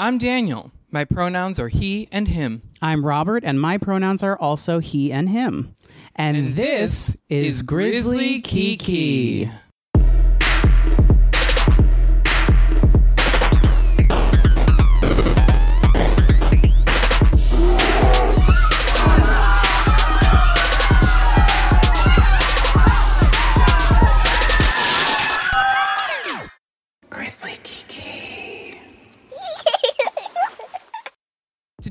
I'm Daniel. My pronouns are he and him. I'm Robert, and my pronouns are also he and him. And, And this, is Grizzly Kiki. Grizzly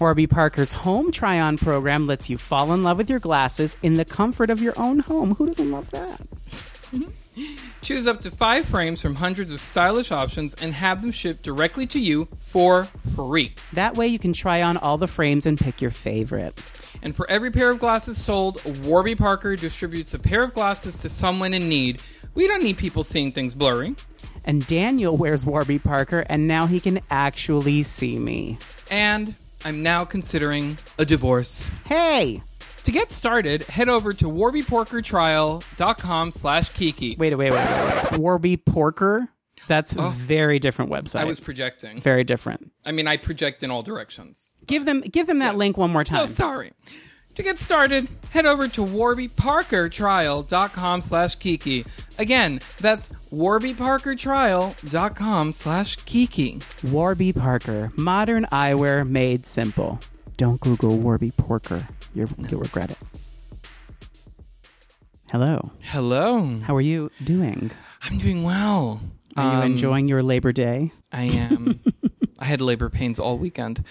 Warby Parker's home try on program lets you fall in love with your glasses in the comfort of your own home. Who doesn't love that? Choose up to five frames from hundreds of stylish options and have them shipped directly to you for free. That way you can try on all the frames and pick your favorite. And for every pair of glasses sold, Warby Parker distributes a pair of glasses to someone in need. We don't need people seeing things blurry. And Daniel wears Warby Parker, and now he can actually see me. And I'm now considering a divorce. Hey! To get started, head over to warbyporkertrial.com slash kiki. Wait, wait, wait. Warby Porker? That's a very different website. I was projecting. very different. I mean, I project in all directions. Give them give them that link one more oh, time. So sorry. To get started, head over to warbyparkertrial.com slash kiki. Again, that's warbyparkertrial.com slash kiki. Warby Parker, modern eyewear made simple. Don't Google Warby Porker. You're, You'll regret it. Hello. Hello. How are you doing? I'm doing well. Are you Um, enjoying your Labor Day? I am. I had labor pains all weekend.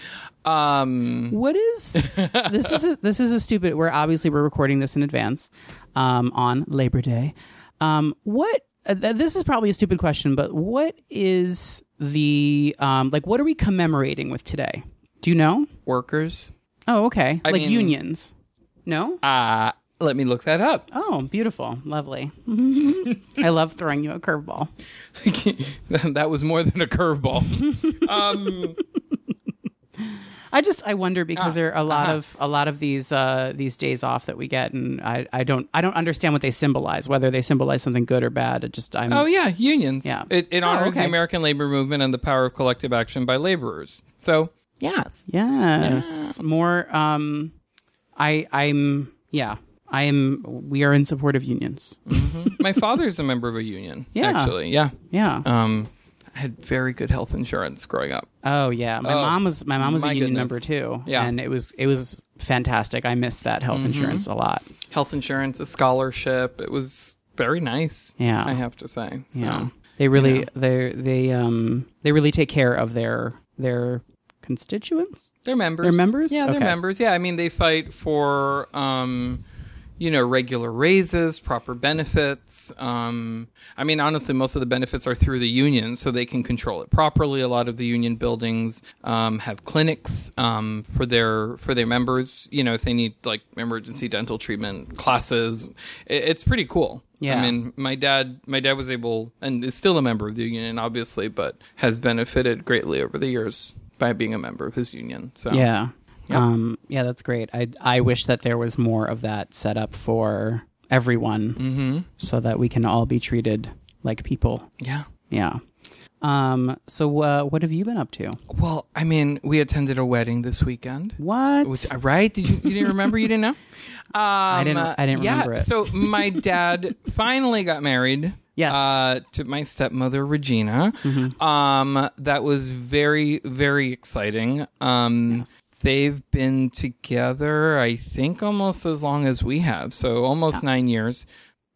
Um, What is this? Is a, this is a stupid. We're obviously we're recording this in advance um, on Labor Day. Um, what? Uh, th- this is probably a stupid question, but what is the um, like? What are we commemorating with today? Do you know? workers. Oh, okay. I like mean- unions. No. Uh, let me look that up. Oh, beautiful, lovely. I love throwing you a curveball. that was more than a curveball. um, I just I wonder because Ah, there are a lot uh-huh. of a lot of these uh, these days off that we get, and I, I don't I don't understand what they symbolize. Whether they symbolize something good or bad. It just I'm oh, yeah, unions. Yeah. It, it Oh, honors okay. the American labor movement and the power of collective action by laborers. So, yes. yes more. Um, I I'm yeah I am. We are in support of unions. My father's a member of a union, Yeah. actually. Yeah. Yeah. Um, I had very good health insurance growing up. oh yeah. My oh, mom was my mom was a union goodness. member too. Yeah. Mm-hmm. And it was it was fantastic. I missed that health insurance a lot. Health insurance, a scholarship. It was very nice. Yeah. I have to say. So. Yeah. They really they they um they really take care of their their constituents. They're members. They're members? Yeah, Okay. members. Yeah, I mean they fight for um you know regular raises, proper benefits. Um I mean honestly most of the benefits are through the union so they can control it properly. A lot of the union buildings um have clinics um for their for their members, you know, if they need like emergency dental treatment classes. It, it's pretty cool. Yeah. I mean, my dad, my dad was able and is still a member of the union, obviously, but has benefited greatly over the years by being a member of his union. So Yeah. Um yeah, that's great. I I wish that there was more of that set up for everyone Mm-hmm. so that we can all be treated like people. yeah. Yeah. Um so uh, what have you been up to? Well, I mean, we attended a wedding this weekend. What? Which, uh, right? Did you you didn't remember? You didn't know? Um, didn't- I didn't yeah, remember it. So my dad finally got married. Yes. Uh, to my stepmother Regina. Um, that was very very exciting. Um. They've been together, I think, almost as long as we have. So almost nine years.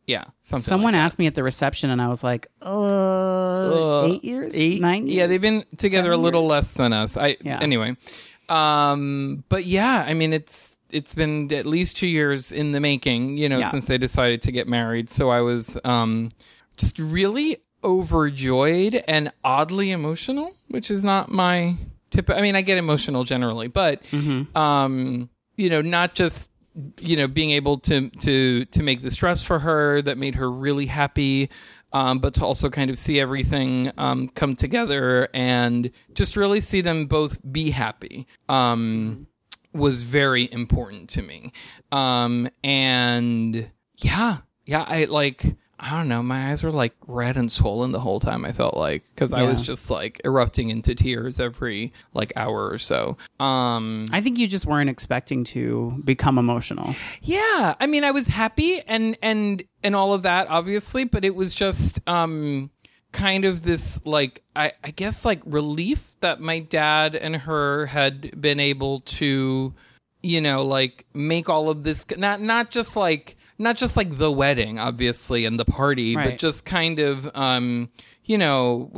Yeah, something. Someone like asked me at the reception and I was like, uh, Uh, 8 years? eight 9 years? Yeah, they've been together Seven a little years? less than us. I Yeah. anyway. Um but yeah, I mean it's it's been at least 2 years in the making, you know, Yeah. since they decided to get married. So I was um just really overjoyed and oddly emotional, which is not my tip I mean, I get emotional generally, but Mm-hmm. um you know, not just you know, being able to to to make this dress for her that made her really happy. Um, but to also kind of see everything um, come together and just really see them both be happy um, was very important to me. Um, and yeah, yeah, I like. I don't know. My eyes were like red and swollen the whole time. I felt like because I was just like erupting into tears every like hour or so. Um, I think you just weren't expecting to become emotional. yeah, I mean, I was happy and and and all of that, obviously, but it was just um kind of this like I I guess like relief that my dad and her had been able to, you know, like make all of this not not just like not just like the wedding, obviously, and the party, but just kind of um you know.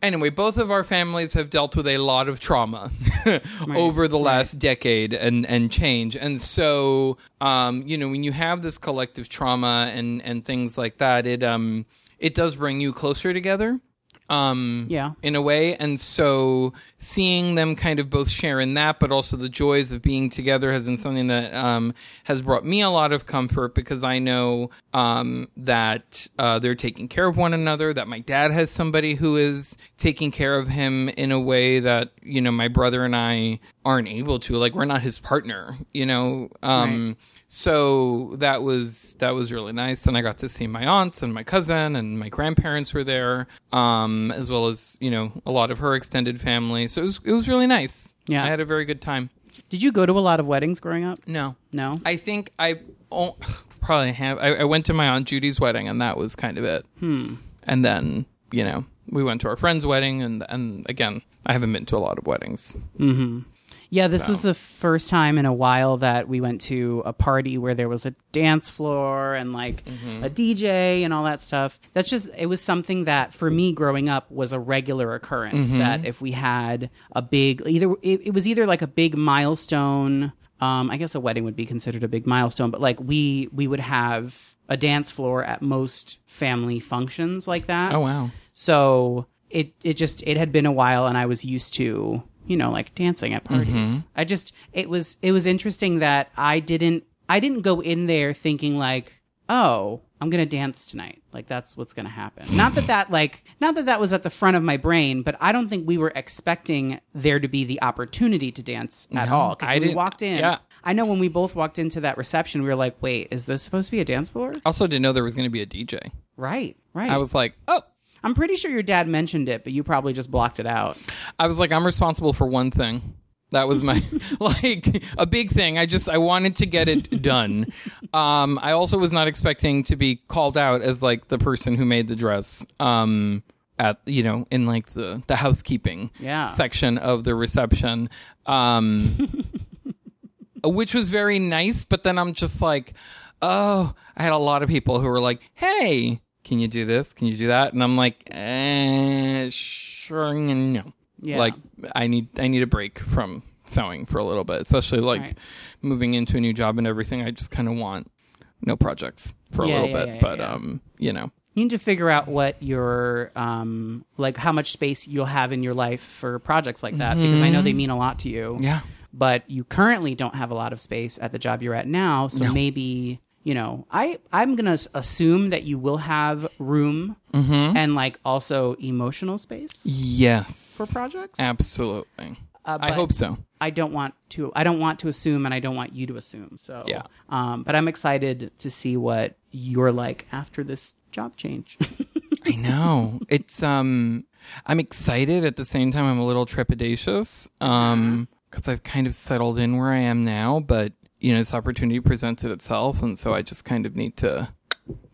Anyway, both of our families have dealt with a lot of trauma over the last decade and and change, and so um, you know when you have this collective trauma and and things like that, it um it does bring you closer together. Um, Yeah. in a way, and so seeing them kind of both share in that, but also the joys of being together has been something that um, has brought me a lot of comfort because I know um, that uh, they're taking care of one another. That my dad has somebody who is taking care of him in a way that you know my brother and I aren't able to. Like we're not his partner, you know. Um, so that was that was really nice and i got to see my aunts and my cousin and my grandparents were there um as well as you know a lot of her extended family so it was it was really nice Yeah. i had a very good time Did you go to a lot of weddings growing up? no No. i think i oh, probably have I, I went to my aunt judy's wedding and that was kind of it hmm. and then you know we went to our friend's wedding and and again i haven't been to a lot of weddings Yeah, this was the first time in a while that we went to a party where there was a dance floor and like a DJ and all that stuff. That's just it was something that for me growing up was a regular occurrence that if we had a big either it, it was either like a big milestone um, I guess a wedding would be considered a big milestone, but like we we would have a dance floor at most family functions like that. oh wow So it it just it had been a while, and I was used to you know like dancing at parties. Mm-hmm. I just it was it was interesting that I didn't I didn't go in there thinking like oh I'm gonna dance tonight like that's what's gonna happen. Not that that like not that that was at the front of my brain, but I don't think we were expecting there to be the opportunity to dance at all. Because I we didn't- walked in, yeah. I know when we both walked into that reception, we were like, wait, is this supposed to be a dance floor? also didn't know there was going to be a dj Right, right. i was like oh I'm pretty sure your dad mentioned it, but you probably just blocked it out. I was like, I'm responsible for one thing. That was my like a big thing. I just I wanted to get it done. Um, I also was not expecting to be called out as like the person who made the dress. Um, at you know in like the the housekeeping Yeah. section of the reception. Um, which was very nice. But then I'm just like, oh, I had a lot of people who were like, hey, can you do this? Can you do that? And I'm like, eh, sure, no. Yeah. Like I need I need a break from sewing for a little bit, especially like Right. moving into a new job and everything. I just kind of want no projects for a little yeah, bit, yeah, but yeah. um, you know, You need to figure out what your um like how much space you'll have in your life for projects like that because I know they mean a lot to you. yeah. But you currently don't have a lot of space at the job you're at now, so maybe you know, I I'm gonna assume that you will have room and like also emotional space Yes. for projects. Absolutely. I hope so. I don't want to. I don't want to assume, and I don't want you to assume. So Yeah. Um, but I'm excited to see what you're like after this job change. I know. It's um I'm excited at the same time I'm a little trepidatious um cuz I've kind of settled in where I am now, but you know, this opportunity presented itself and so I just kind of need to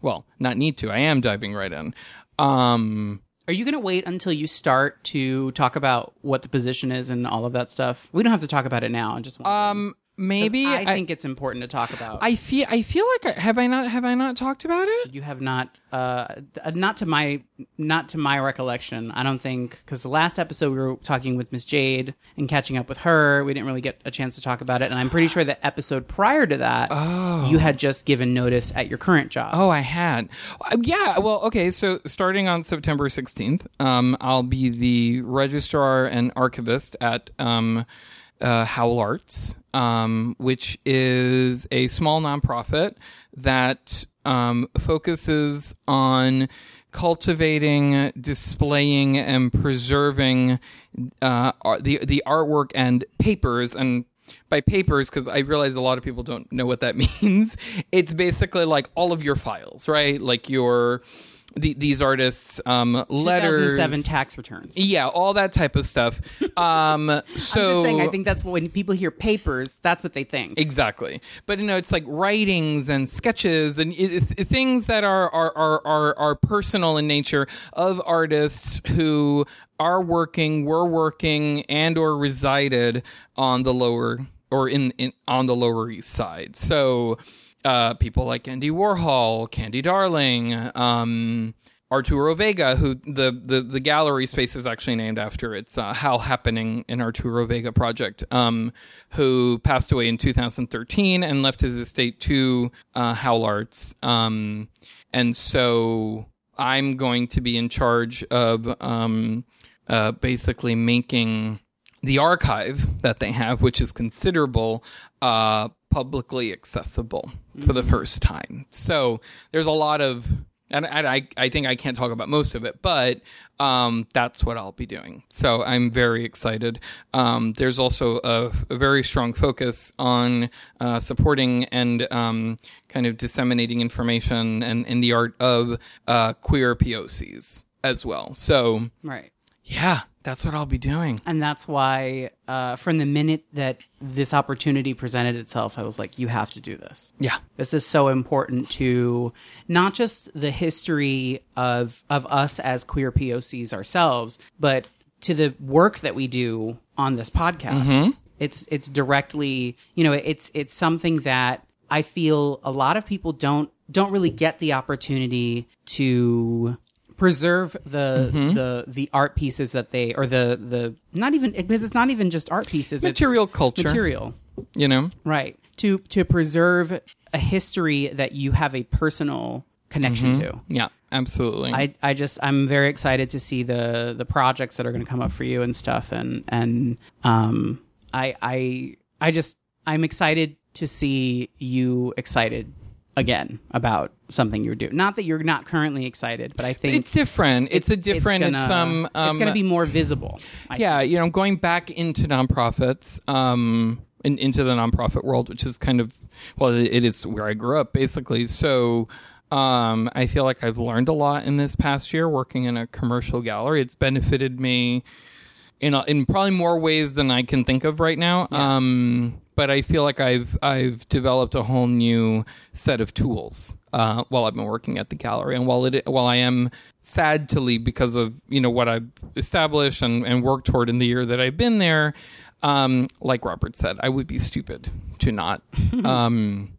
well, not need to. I am diving right in. Um Are you going to wait until you start to talk about what the position is and all of that stuff? We don't have to talk about it now. I just want um maybe I, think it's important to talk about. I feel I feel like I, have I not have I not talked about it? you have not, uh, not to my, not to my recollection. I don't think because the last episode we were talking with Miss Jade and catching up with her. We didn't really get a chance to talk about it, and I'm pretty sure the episode prior to that, you had just given notice at your current job. Oh, I had. Uh, yeah. Well, okay. So starting on September 16th, um, I'll be the registrar and archivist at um, uh, Howl Arts, um, which is a small nonprofit that um, focuses on cultivating, displaying, and preserving uh, the the artwork and papers and by papers because I realize a lot of people don't know what that means. It's basically like all of your files, right? Like your the, these artists' um, letters, 2007 tax returns. yeah, all that type of stuff. Um, so I'm just saying, I think that's what, when people hear papers, that's what they think. Exactly, but you know, it's like writings and sketches and it, it- things that are are, are are are personal in nature of artists who are working, were working, and or resided on the lower or in, in on the Lower East Side. So, uh, people like Andy Warhol, Candy Darling. Um, Arturo Vega, who the, the, the gallery space is actually named after. It's uh, Howl Happening in Arturo Vega project, um, who passed away in 2013 and left his estate to uh, Howl Arts. Um, and so I'm going to be in charge of um, uh, basically making the archive that they have, which is considerable, uh, publicly accessible for the first time. So there's a lot of, and I, I think I can't talk about most of it, but um, that's what I'll be doing. So I'm very excited. Um, there's also a, a very strong focus on uh, supporting and um, kind of disseminating information and, and the art of uh, queer POCs as well. So Right. yeah, that's what I'll be doing. And that's why, uh, from the minute that this opportunity presented itself, I was like, you have to do this. Yeah. This is so important to not just the history of of us as queer POCs ourselves, but to the work that we do on this podcast. It's it's directly, you know, it's it's something that I feel a lot of people don't don't really get the opportunity to preserve the the the art pieces that they or the the not even because it's not even just art pieces it's Material culture. material You know? right to to preserve a history that you have a personal connection to Yeah, absolutely. I, I just I'm very excited to see the the projects that are going to come up for you and stuff and and um I I I just I'm excited to see you excited again about something you're doing. Not that you're not currently excited, but I think it's different. It's, a different. It's, gonna- um, um it's going to be more visible. I yeah, you know, going back into nonprofits, um, in, into the nonprofit world, which is kind of well, it, it is where I grew up, basically. So, um, I feel like I've learned a lot in this past year working in a commercial gallery. It's benefited me in a, in probably more ways than I can think of right now. Um, but I feel like I've I've developed a whole new set of tools uh, while I've been working at the gallery, and while it while I am sad to leave because of you know what I've established and, and worked toward in the year that I've been there, um, like Robert said, I would be stupid to not um,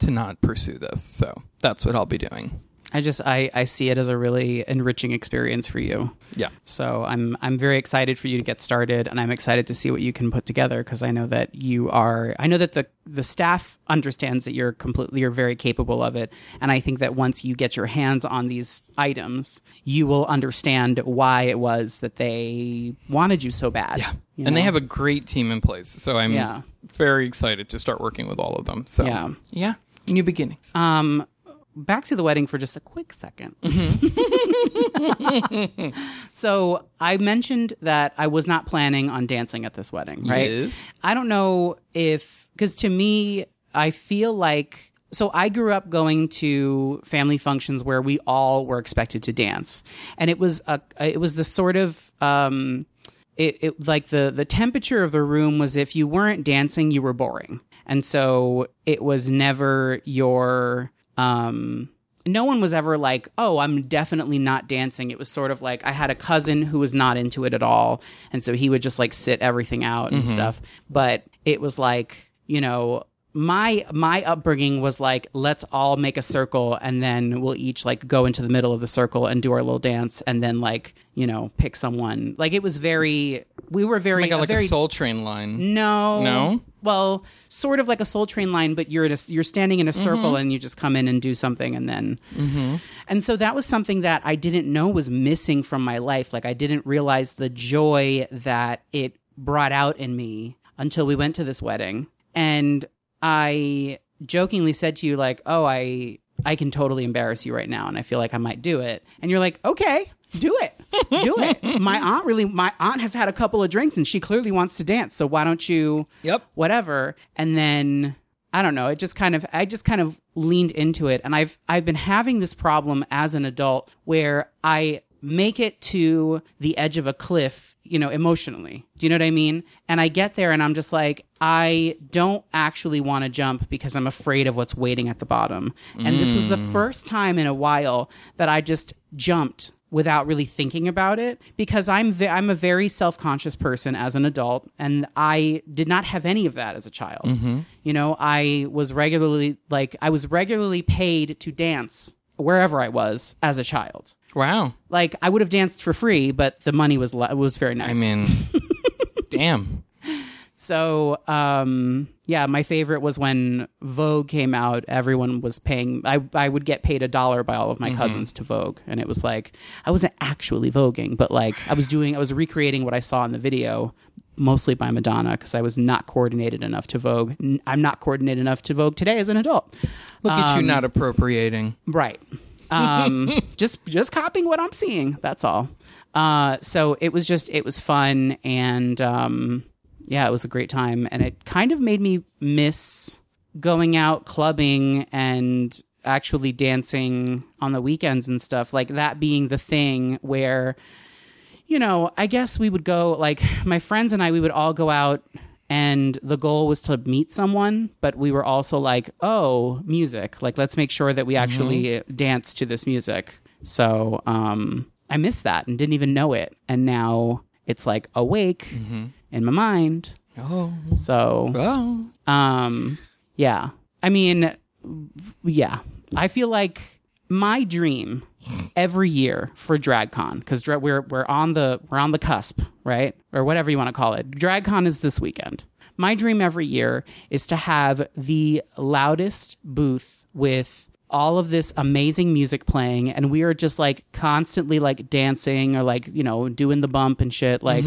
to not pursue this. So that's what I'll be doing. I just I, I see it as a really enriching experience for you. Yeah. So I'm I'm very excited for you to get started, and I'm excited to see what you can put together because I know that you are. I know that the the staff understands that you're completely you're very capable of it, and I think that once you get your hands on these items, you will understand why it was that they wanted you so bad. Yeah. you And they have a great team in place. So I'm Yeah. very excited to start working with all of them. So Yeah. yeah. New beginnings. Um, back to the wedding for just a quick 2nd so I mentioned that I was not planning on dancing at this wedding, right? Yes. I don't know if because to me, I feel like so I grew up going to family functions where we all were expected to dance, and it was a it was the sort of um, it, it like the the temperature of the room was if you weren't dancing, you were boring, and so it was never your um no one was ever like, oh, I'm definitely not dancing. It was sort of like I had a cousin who was not into it at all. And so he would just like sit everything out and stuff. But it was like, you know, my my upbringing was like let's all make a circle and then we'll each like go into the middle of the circle and do our little dance and then like you know pick someone like it was very we were very Like, a, a like very a Soul Train line. no. No? Well, sort of like a Soul Train line, but you're in a, you're standing in a mm-hmm. circle and you just come in and do something, and then. Mm-hmm. And so that was something that I didn't know was missing from my life. Like I didn't realize the joy that it brought out in me. until we went to this wedding. And I jokingly said to you, like, oh, I I can totally embarrass you right now, and I feel like I might do it. And you're like, okay, do it. Do it. my aunt really my aunt has had a couple of drinks and she clearly wants to dance. So why don't you Yep. whatever. And then I don't know, it just kind of I just kind of leaned into it and I've I've been having this problem as an adult where I make it to the edge of a cliff, you know, emotionally. Do you know what I mean? And I get there and I'm just like I don't actually want to jump because I'm afraid of what's waiting at the bottom. And this was the mm. first time in a while that I just jumped without really thinking about it because I'm ve- I'm a very self-conscious person as an adult and I did not have any of that as a child. Mm-hmm. You know, I was regularly like I was regularly paid to dance wherever I was as a child. Wow. Like I would have danced for free, but the money was le- was very nice. I mean, damn. So, um, yeah, my favorite was when Vogue came out. Everyone was paying. I I would get paid a dollar by all of my cousins to Vogue, and it was like I wasn't actually voguing, but like I was doing. I was recreating what I saw in the video, mostly by Madonna, because I was not coordinated enough to Vogue. I'm not coordinated enough to Vogue today as an adult. Look at Um, you not appropriating. Right. Um, just just copying what I'm seeing. That's all. Uh, so it was just it was fun and um, yeah, it was a great time, and it kind of made me miss going out clubbing and actually dancing on the weekends and stuff like that being the thing where you know i guess we would go like my friends and i we would all go out and the goal was to meet someone but we were also like oh music. Like let's make sure that we actually dance to this music. So um i missed that and didn't even know it. And now it's like awake in my mind Oh. so Oh. um, yeah. I mean, yeah. I feel like my dream every year for DragCon because dra- we're we're on the we're on the cusp, right, or whatever you want to call it. DragCon is this weekend. My dream every year is to have the loudest booth with all of this amazing music playing and we are just like constantly like dancing or like you know doing the bump and shit like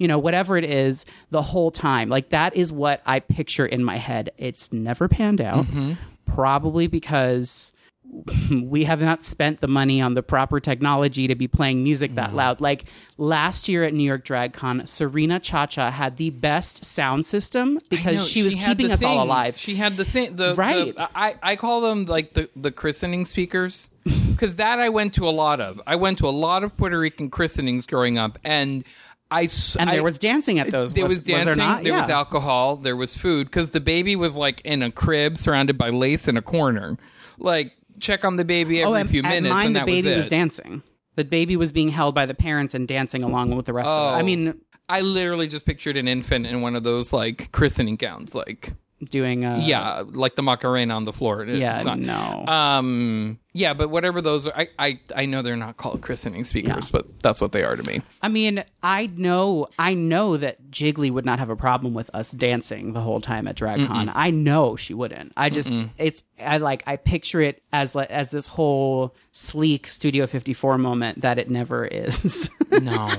you know whatever it is the whole time like that is what i picture in my head it's never panned out mm-hmm. probably because we have not spent the money on the proper technology to be playing music that loud. Like last year at New York Drag Con, Serena ChaCha had the best sound system because she was had keeping us all alive. She had the thing. The, Right. the- I I call them like the the christening speakers because that I went to a lot of. I went to a lot of Puerto Rican christenings growing up, and I and there I- was dancing at those. There was dancing. there, not? there was alcohol. There was food because the baby was like in a crib surrounded by lace in a corner. Like check on the baby every Oh, and few at minutes, mine, and the that baby was, was, dancing. The baby was being held by the parents and dancing along with the rest of it. I Oh. mean, I literally just pictured an infant in one of those like christening gowns, like doing uh, yeah, like the Macarena on the floor. It- yeah, it's not- no. Um. Yeah, but whatever those are, I I, I know they're not called christening speakers, Yeah. but that's what they are to me. I mean, I know, I know that Jiggly would not have a problem with us dancing the whole time at DragCon. I know she wouldn't. I just, it's, I like, I picture it as like as this whole sleek Studio 54 moment that it never is. No.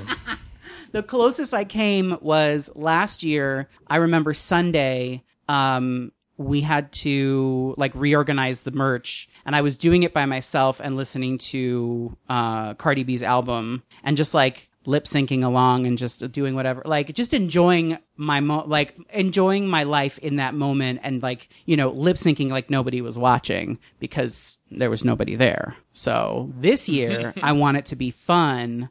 the closest I came was last year. I remember Sunday. Um, we had to like reorganize the merch, and I was doing it by myself and listening to uh, Cardi B's album and just like lip syncing along and just doing whatever, like just enjoying my mo- like enjoying my life in that moment and like you know lip syncing like nobody was watching because there was nobody there. So this year I want it to be fun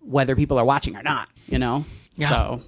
whether people are watching or not, you know? So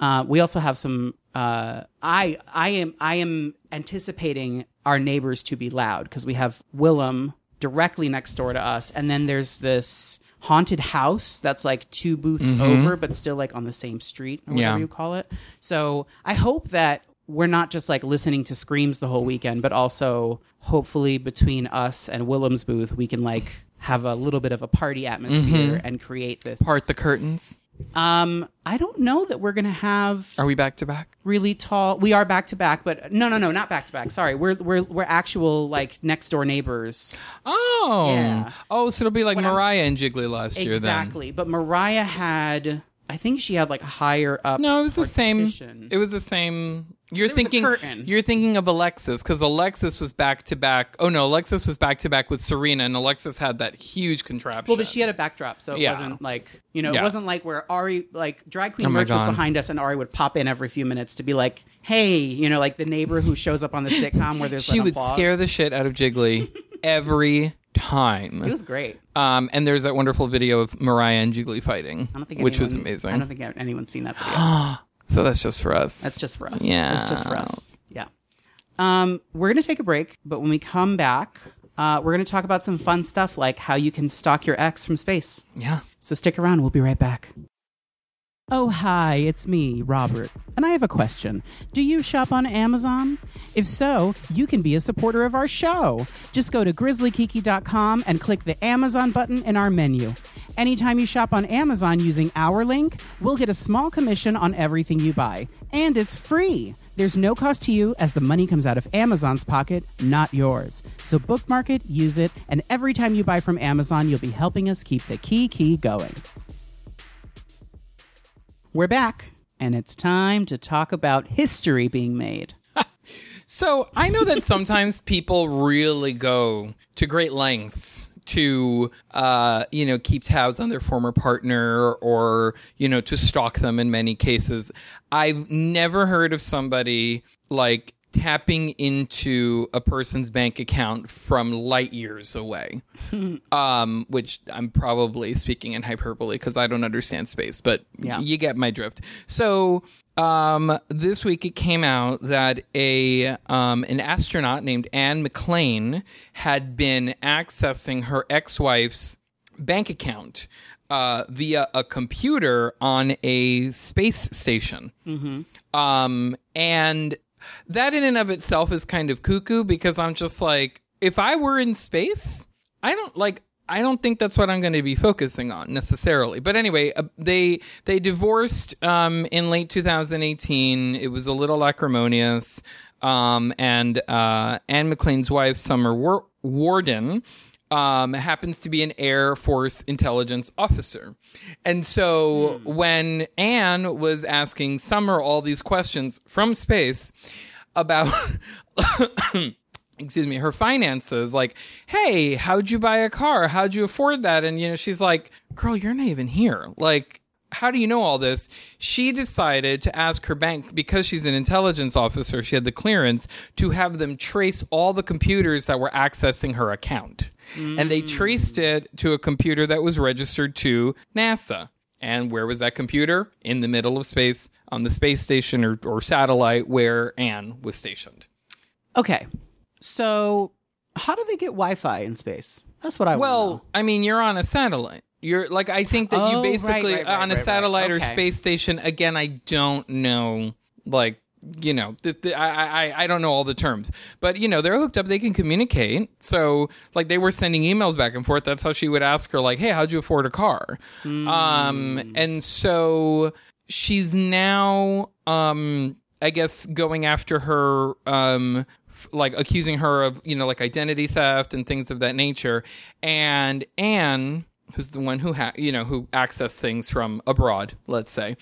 uh, we also have some uh, I I am I am anticipating our neighbors to be loud because we have Willam directly next door to us, and then there's this haunted house that's like two booths over, but still like on the same street or whatever Yeah. you call it. So I hope that we're not just like listening to screams the whole weekend, but also hopefully between us and Willam's booth, we can like have a little bit of a party atmosphere and create this Part the curtains. Um, I don't know that we're gonna have Are we back to back? really tall. We are back to back, but no, no, no, not back to back. Sorry, we're we're we're actual like next door neighbors. Oh. Yeah. Oh, so it'll be like What Mariah and Jiggly last year then. Exactly. But Mariah had I think she had like a higher up. No, it was the same. partition. It was the same. You're There was a thinking you're thinking of Alexis because Alexis was back to back. Oh no, Alexis was back to back with Serena, and Alexis had that huge contraption. Well, but she had a backdrop, so it Yeah. wasn't like you know, Yeah. it wasn't like where Ari, like drag queen Oh merch was behind us, and Ari would pop in every few minutes to be like, "Hey," you know, like the neighbor who shows up on the sitcom where there's she would applause. scare the shit out of Jiggly every time. It was great. Um, and there's that wonderful video of Mariah and Jiggly fighting, I don't think which was amazing. I don't think anyone's seen that video. so that's just for us. That's just for us. Yeah. That's just for us. Yeah. Um, we're going to take a break, but when we come back, uh, we're going to talk about some fun stuff like how you can stalk your ex from space. yeah. So stick around. We'll be right back. Oh, hi, it's me, Robert. And I have a question. Do you shop on Amazon? If so, you can be a supporter of our show. Just go to grizzlykiki.com and click the Amazon button in our menu. Anytime you shop on Amazon using our link, we'll get a small commission on everything you buy. And it's free. There's no cost to you as the money comes out of Amazon's pocket, not yours. So bookmark it, use it, and every time you buy from Amazon, you'll be helping us keep the kiki going. We're back, and it's time to talk about history being made. So I know that sometimes people really go to great lengths to, uh, you know, keep tabs on their former partner or, you know, to stalk them in many cases. I've never heard of somebody like tapping into a person's bank account from light years away. um, which I'm probably speaking in hyperbole because I don't understand space, but Yeah. you get my drift. So um, this week it came out that a um, an astronaut named Anne McClain had been accessing her ex-wife's bank account uh, via a computer on a space station. Um, and that in and of itself is kind of cuckoo because I'm just like, if I were in space, I don't like. I don't think that's what I'm going to be focusing on necessarily. But anyway, uh, they they divorced um, in late 2018. It was a little acrimonious, um, and uh, Anne McClain's wife, Summer War- Worden, um, happens to be an Air Force intelligence officer. And so when Anne was asking Summer all these questions from space about excuse me, her finances, like, hey, how'd you buy a car? How'd you afford that? And, you know, she's like, girl, you're not even here. Like, how do you know all this? She decided to ask her bank, because she's an intelligence officer, she had the clearance to have them trace all the computers that were accessing her account. And they traced mm. it to a computer that was registered to NASA. And where was that computer? In the middle of space, on the space station or, or satellite where Anne was stationed. Okay, so how do they get Wi-Fi in space? That's what I want. Well, I mean, you're on a satellite. You're like, I think that Oh, you right, basically right, right, on a right, right. satellite or Okay. space station. Again, I don't know, like, you know, th- th- I, I I don't know all the terms, but you know, they're hooked up. They can communicate. So, like, they were sending emails back and forth. That's how she would ask her, like, "Hey, how'd you afford a car?" Hmm. Um, and so she's now, um, I guess, going after her, um, like accusing her of, you know, like identity theft and things of that nature. And Anne, who's the one who, ha- you know, who accessed things from abroad, let's say,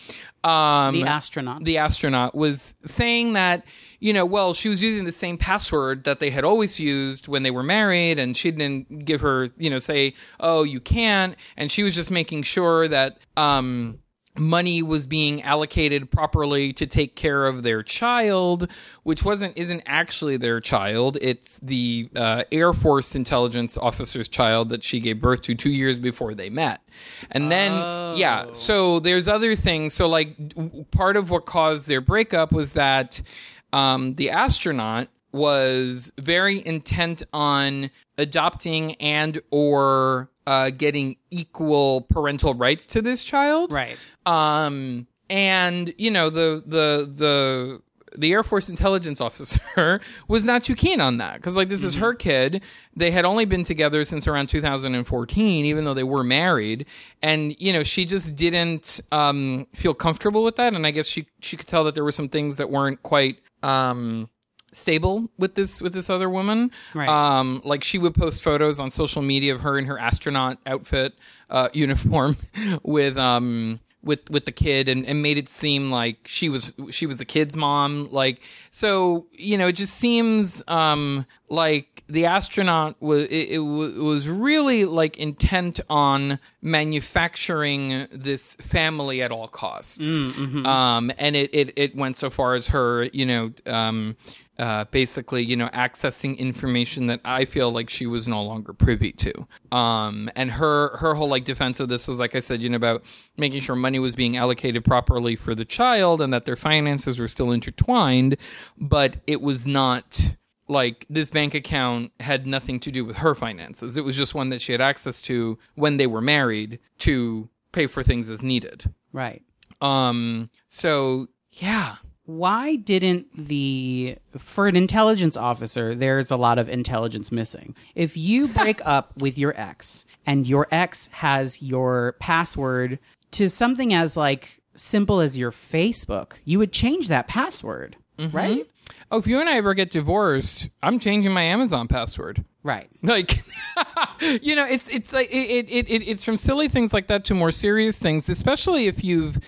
um, the astronaut. the astronaut was saying that you know well she was using the same password that they had always used when they were married and she didn't give her you know say oh you can't and she was just making sure that um money was being allocated properly to take care of their child which wasn't isn't actually their child. It's the uh, air force intelligence officer's child that she gave birth to two years before they met. And then yeah so there's other things. So like part of what caused their breakup was that um, the astronaut was very intent on adopting and or uh, getting equal parental rights to this child right. um and you know the the the the Air Force intelligence officer was not too keen on that because like this is her kid. They had only been together since around 2014, even though they were married, and you know she just didn't um, feel comfortable with that. And I guess she she could tell that there were some things that weren't quite um, stable with this with this other woman. Right. Um, like she would post photos on social media of her in her astronaut outfit, uh, uniform, with um with with the kid and, and made it seem like she was she was the kid's mom like so you know it just seems um like the astronaut was it, it was really like intent on manufacturing this family at all costs um and it, it it went so far as her you know um uh, basically, you know, accessing information that I feel like she was no longer privy to. Um, and her her whole like defense of this was, like I said, you know, about making sure money was being allocated properly for the child and that their finances were still intertwined, but it was not like this bank account had nothing to do with her finances. It was just one that she had access to when they were married to pay for things as needed. Right. Um, so yeah. Why didn't the for an intelligence officer there's a lot of intelligence missing. If you break up with your ex and your ex has your password to something as like simple as your Facebook, you would change that password, mm-hmm. right? Oh, if you and I ever get divorced, I'm changing my Amazon password. Right. Like, you know, it's it's like it, it, it it's from silly things like that to more serious things, especially if you've.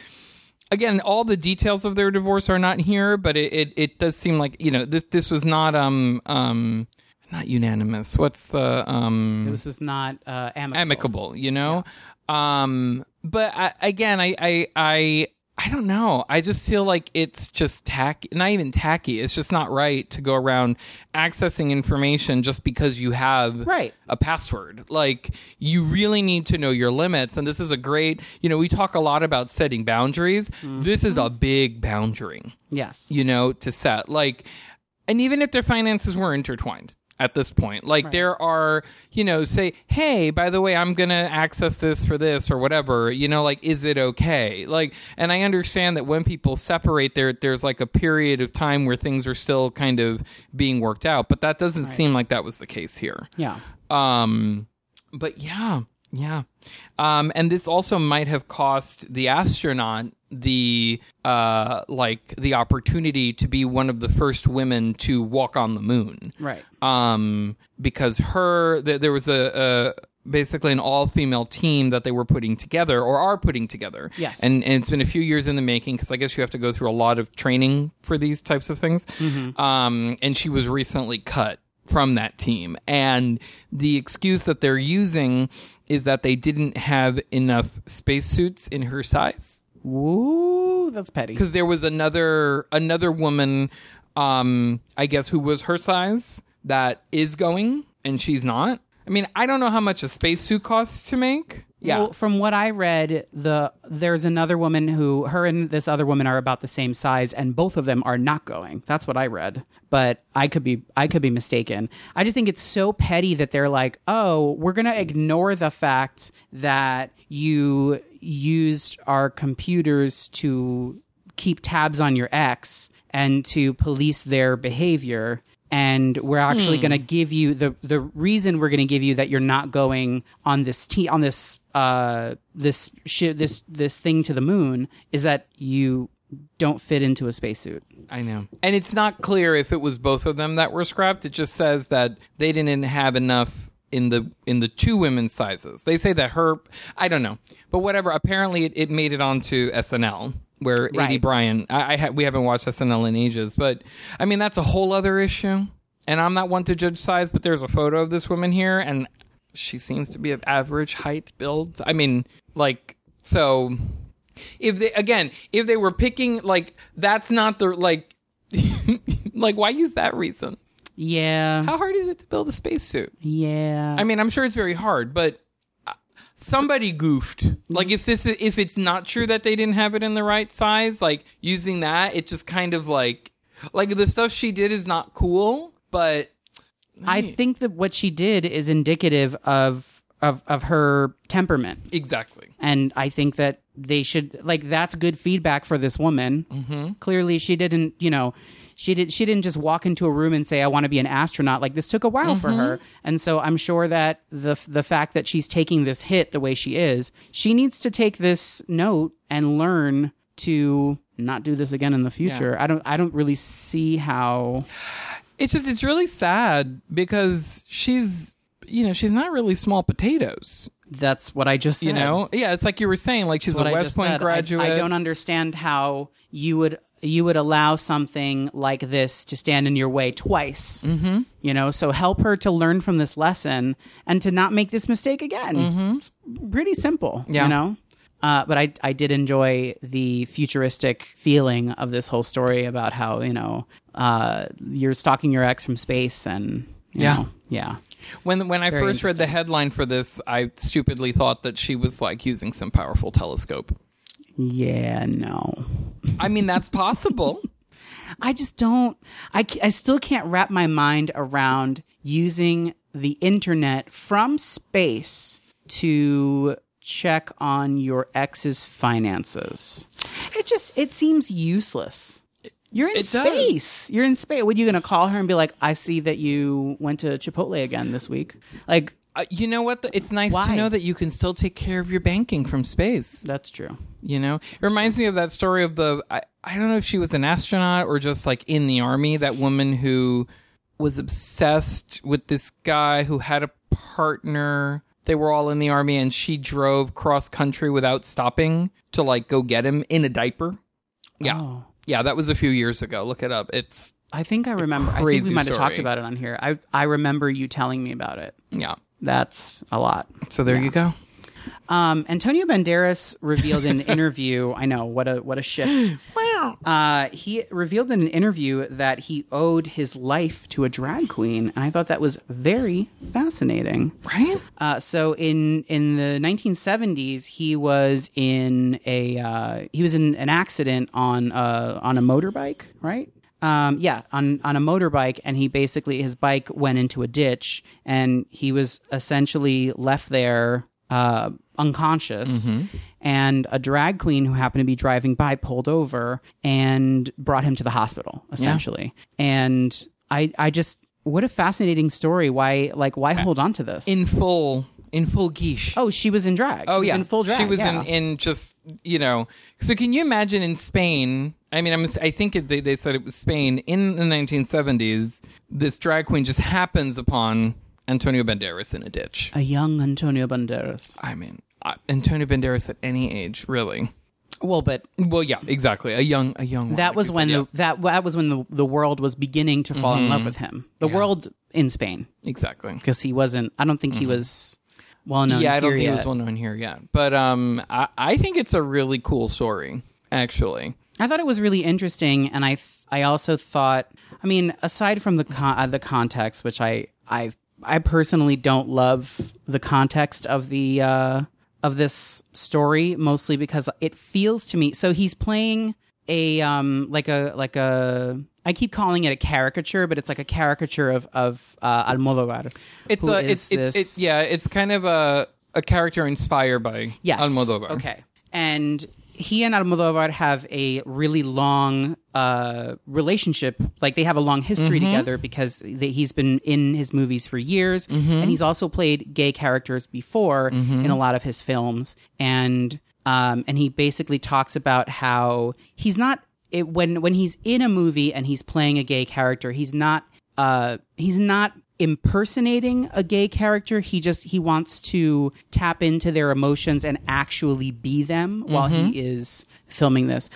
Again, all the details of their divorce are not here, but it, it, it does seem like you know this this was not um um not unanimous. What's the um This is not uh, amicable. amicable, you know. Um, but I, again, I, I, I, I don't know. I just feel like it's just tacky, not even tacky. It's just not right to go around accessing information just because you have Right. a password. Like you really need to know your limits. And this is a great, you know, we talk a lot about setting boundaries. Mm-hmm. This is a big boundary Yes. you know, to set. Like, and even if their finances were intertwined at this point, like there are, you know, say, hey, by the way, I'm going to access this for this or whatever, you know, like, is it okay? Like, and I understand that when people separate, there, there's like a period of time where things are still kind of being worked out, but that doesn't seem like that was the case here. yeah. Um, but yeah, yeah. Um, and this also might have cost the astronaut the uh like the opportunity to be one of the first women to walk on the moon Right. um because her th- there was a, a basically an all-female team that they were putting together or are putting together Yes. and, and it's been a few years in the making because i guess you have to go through a lot of training for these types of things um and she was recently cut from that team. And the excuse that they're using is that they didn't have enough spacesuits in her size. Woo, that's petty. because there was another another woman um i guess who was her size that is going and she's not i mean i don't know how much a spacesuit costs to make yeah Well, from what I read, the there's another woman who her and this other woman are about the same size, and both of them are not going. That's what I read, but I could be I could be mistaken. I just think it's so petty that they're like, oh, we're gonna ignore the fact that you used our computers to keep tabs on your ex and to police their behavior and we're actually Hmm. going to give you the the reason we're going to give you that you're not going on this te- on this uh this shi this this thing to the moon is that you don't fit into a spacesuit. i know. And it's not clear if it was both of them that were scrapped. It just says that they didn't have enough in the in the two women's sizes. They say that her i don't know. But whatever. Apparently it, it made it onto snl where Right. Bryan, I, I ha- we haven't watched SNL in ages, but I mean that's a whole other issue. And I'm not one to judge size, but there's a photo of this woman here, and she seems to be of average height builds. I mean, like so. If they again, if they were picking like that's not the like, like why use that reason? Yeah. How hard is it to build a spacesuit? yeah. I mean, I'm sure it's very hard, but somebody goofed. Like if this is if it's not true that they didn't have it in the right size, like using that, it just kind of like like the stuff she did is not cool, but I think that what she did is indicative of of of her temperament. exactly. and I think that they should like that's good feedback for this woman. Mm-hmm. Clearly, she didn't, you know, she did she didn't just walk into a room and say, "I want to be an astronaut." Like this took a while for her, mm-hmm. and so I'm sure that the the fact that she's taking this hit the way she is, she needs to take this note and learn to not do this again in the future. I don't I don't really see how. It's just it's really sad because she's you know she's not really small potatoes. That's what I just said. You know, yeah, it's like you were saying, like she's a I West Point said. I- graduate. I, don't understand how you would you would allow something like this to stand in your way twice. Mm-hmm. You know, so help her to learn from this lesson and to not make this mistake again. Mm-hmm. It's pretty simple. Yeah. You know. Uh, but I I did enjoy the futuristic feeling of this whole story about how you know uh, you're stalking your ex from space and you Yeah. know, yeah When when I Very first read the headline for this, I stupidly thought that she was like using some powerful telescope. Yeah no I mean, that's possible. I just don't. I, I still can't wrap my mind around using the internet from space to check on your ex's finances. It just it seems useless. You're in it does. space. You're in space. What are you going to call her and be like, "I see that you went to Chipotle again this week." Like Uh, you know what? It's nice to know that you can still take care of your banking from space. that's true. You know, it reminds me of that story of the I, I don't know if she was an astronaut or just like in the army. That woman who was obsessed with this guy who had a partner. They were all in the army, and she drove cross country without stopping to like go get him in a diaper. Yeah, Oh. yeah, that was a few years ago. Look it up. It's I think I remember. I think we might have story. talked about it on here. I I remember you telling me about it. yeah. That's a lot. So there you go. Um, Antonio Banderas revealed in an interview. I know what a what a shift. Wow. Uh, he revealed in an interview that he owed his life to a drag queen, and I thought that was very fascinating. Right? Uh, so in in the 1970s, he was in a uh, he was in an accident on uh, on a motorbike, right? Um, yeah, on on a motorbike, and he basically his bike went into a ditch, and he was essentially left there uh, unconscious. And a drag queen who happened to be driving by pulled over and brought him to the hospital, essentially. And I I just what a fascinating story. Why like why hold on to this? In full, in full geesh. Oh, she was in drag. She Oh was yeah, in full drag. She was yeah. in, in just you know. So can you imagine in Spain? I mean, I'm, I think it, they they said it was Spain in the 1970s. This drag queen just happens upon Antonio Banderas in a ditch. a young Antonio Banderas. I mean, uh, Antonio Banderas at any age, really. Well, but Well, yeah, exactly. A young, a young. one, that like was said, the that that was when the the world was beginning to fall in love with him. The world in Spain exactly. because he wasn't. I don't think he was well known. Yeah, I don't think yet. was well known here yet, but um, I, I think it's a really cool story, actually. I thought it was really interesting, and I th- I also thought, I mean, aside from the con- uh, the context, which I I I personally don't love the context of the uh, of this story, mostly because it feels to me. So he's playing a um like a like a I keep calling it a caricature, but it's like a caricature of of uh, Almodovar. It's a, it's, it, it, yeah, it's kind of a a character inspired by Yes. Almodovar. Okay. And he and Almodovar have a really long uh, relationship. Like they have a long history Mm-hmm. together because they, he's been in his movies for years, Mm-hmm. and he's also played gay characters before in a lot of his films. And um, and he basically talks about how he's not it, when when he's in a movie and he's playing a gay character, he's not uh, he's not impersonating a gay character. He just he wants to tap into their emotions and actually be them while he mm-hmm. is filming this.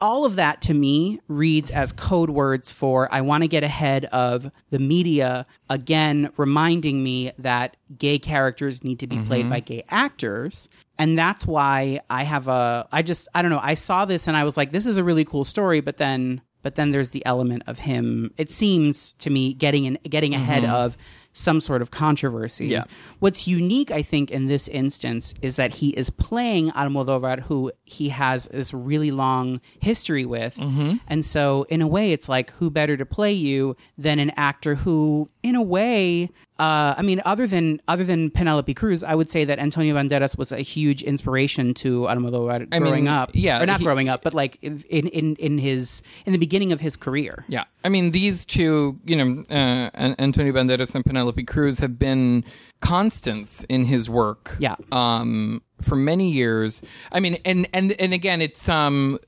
All of that to me reads as code words for i want to get ahead of the media again reminding me that gay characters need to be played mm-hmm. by gay actors. And that's why i have a i just i don't know i saw this and i was like this is a really cool story but then but then there's the element of him it seems to me getting in getting mm-hmm. ahead of some sort of controversy. Yeah. what's unique i think in this instance is that he is playing almodovar who he has this really long history with. Mm-hmm. And so in a way it's like who better to play you than an actor who in a way uh, I mean, other than other than Penelope Cruz, I would say that Antonio Banderas was a huge inspiration to Almodovar I growing mean, up. yeah, or not he- growing up, but like in in in his in the beginning of his career. Yeah, I mean these two, you know, uh, Antonio Banderas and Penelope Cruz have been constants in his work. Yeah. um, for many years. I mean, and and and again, it's um,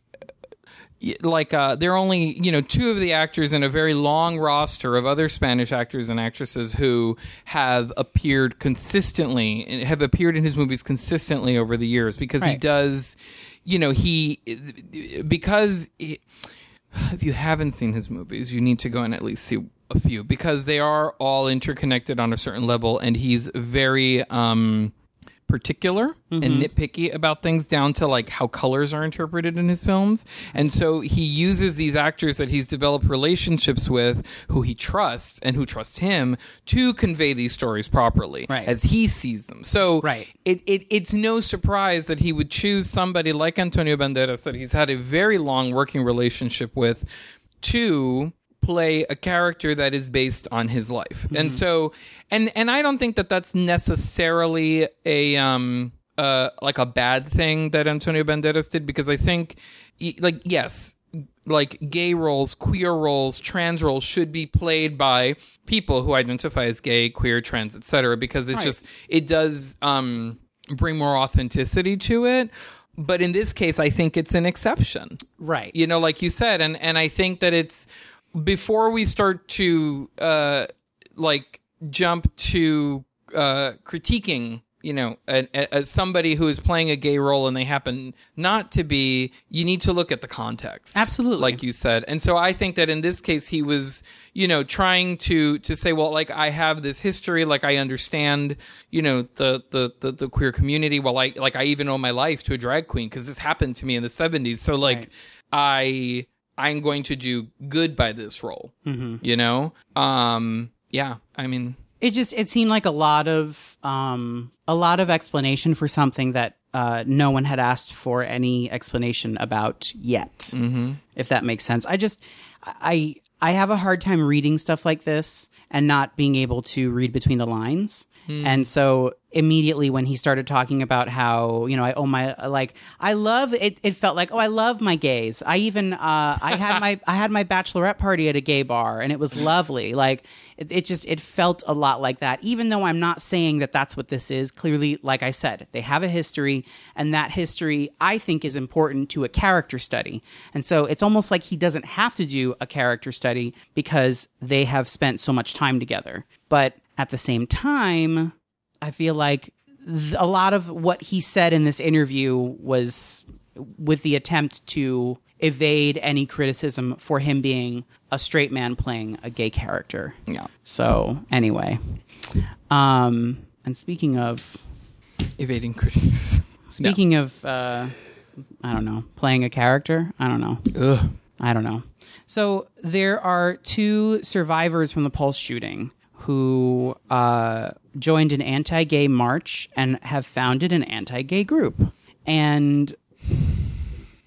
like uh, there are only you know two of the actors in a very long roster of other Spanish actors and actresses who have appeared consistently have appeared in his movies consistently over the years because he does you know he because he, if you haven't seen his movies you need to go and at least see a few because they are all interconnected on a certain level and he's very um particular and mm-hmm. nitpicky about things down to like how colors are interpreted in his films. And so he uses these actors that he's developed relationships with who he trusts and who trust him to convey these stories properly Right. as he sees them. So Right. it, it it's no surprise that he would choose somebody like Antonio Banderas that he's had a very long working relationship with to play a character that is based on his life. And so and and I don't think that that's necessarily a um uh like a bad thing that Antonio Banderas did because I think like yes like gay roles, queer roles, trans roles should be played by people who identify as gay, queer, trans, etc. because it just it does um bring more authenticity to it. But in this case, I think it's an exception Right. you know like you said and and i think that it's before we start to uh like jump to uh critiquing you know a, a, a- somebody who is playing a gay role and they happen not to be you need to look at the context. Absolutely. like you said. And so i think that in this case he was you know trying to to say well like i have this history. Like i understand you know the the the, the queer community. Well i like i even owe my life to a drag queen because this happened to me in the 70s so like Right. i i'm going to do good by this role you know? Um yeah i mean it just it seemed like a lot of um a lot of explanation for something that uh no one had asked for any explanation about yet mm-hmm. if that makes sense. I just i i have a hard time reading stuff like this and not being able to read between the lines and so immediately when he started talking about how you know i owe my like i love it it felt like oh i love my gays. I even uh i had my i had my bachelorette party at a gay bar and it was lovely. Like it, it just it felt a lot like that. Even though i'm not saying that that's what this is clearly like i said they have a history and that history i think is important to a character study. And so it's almost like he doesn't have to do a character study because they have spent so much time together. But at the same time I feel like th- a lot of what he said in this interview was with the attempt to evade any criticism for him being a straight man playing a gay character. yeah So, anyway. Um and speaking of evading criticism. speaking of uh I don't know, playing a character, I don't know. Ugh. I don't know. So there are two survivors from the Pulse shooting who uh, joined an anti-gay march and have founded an anti-gay group. And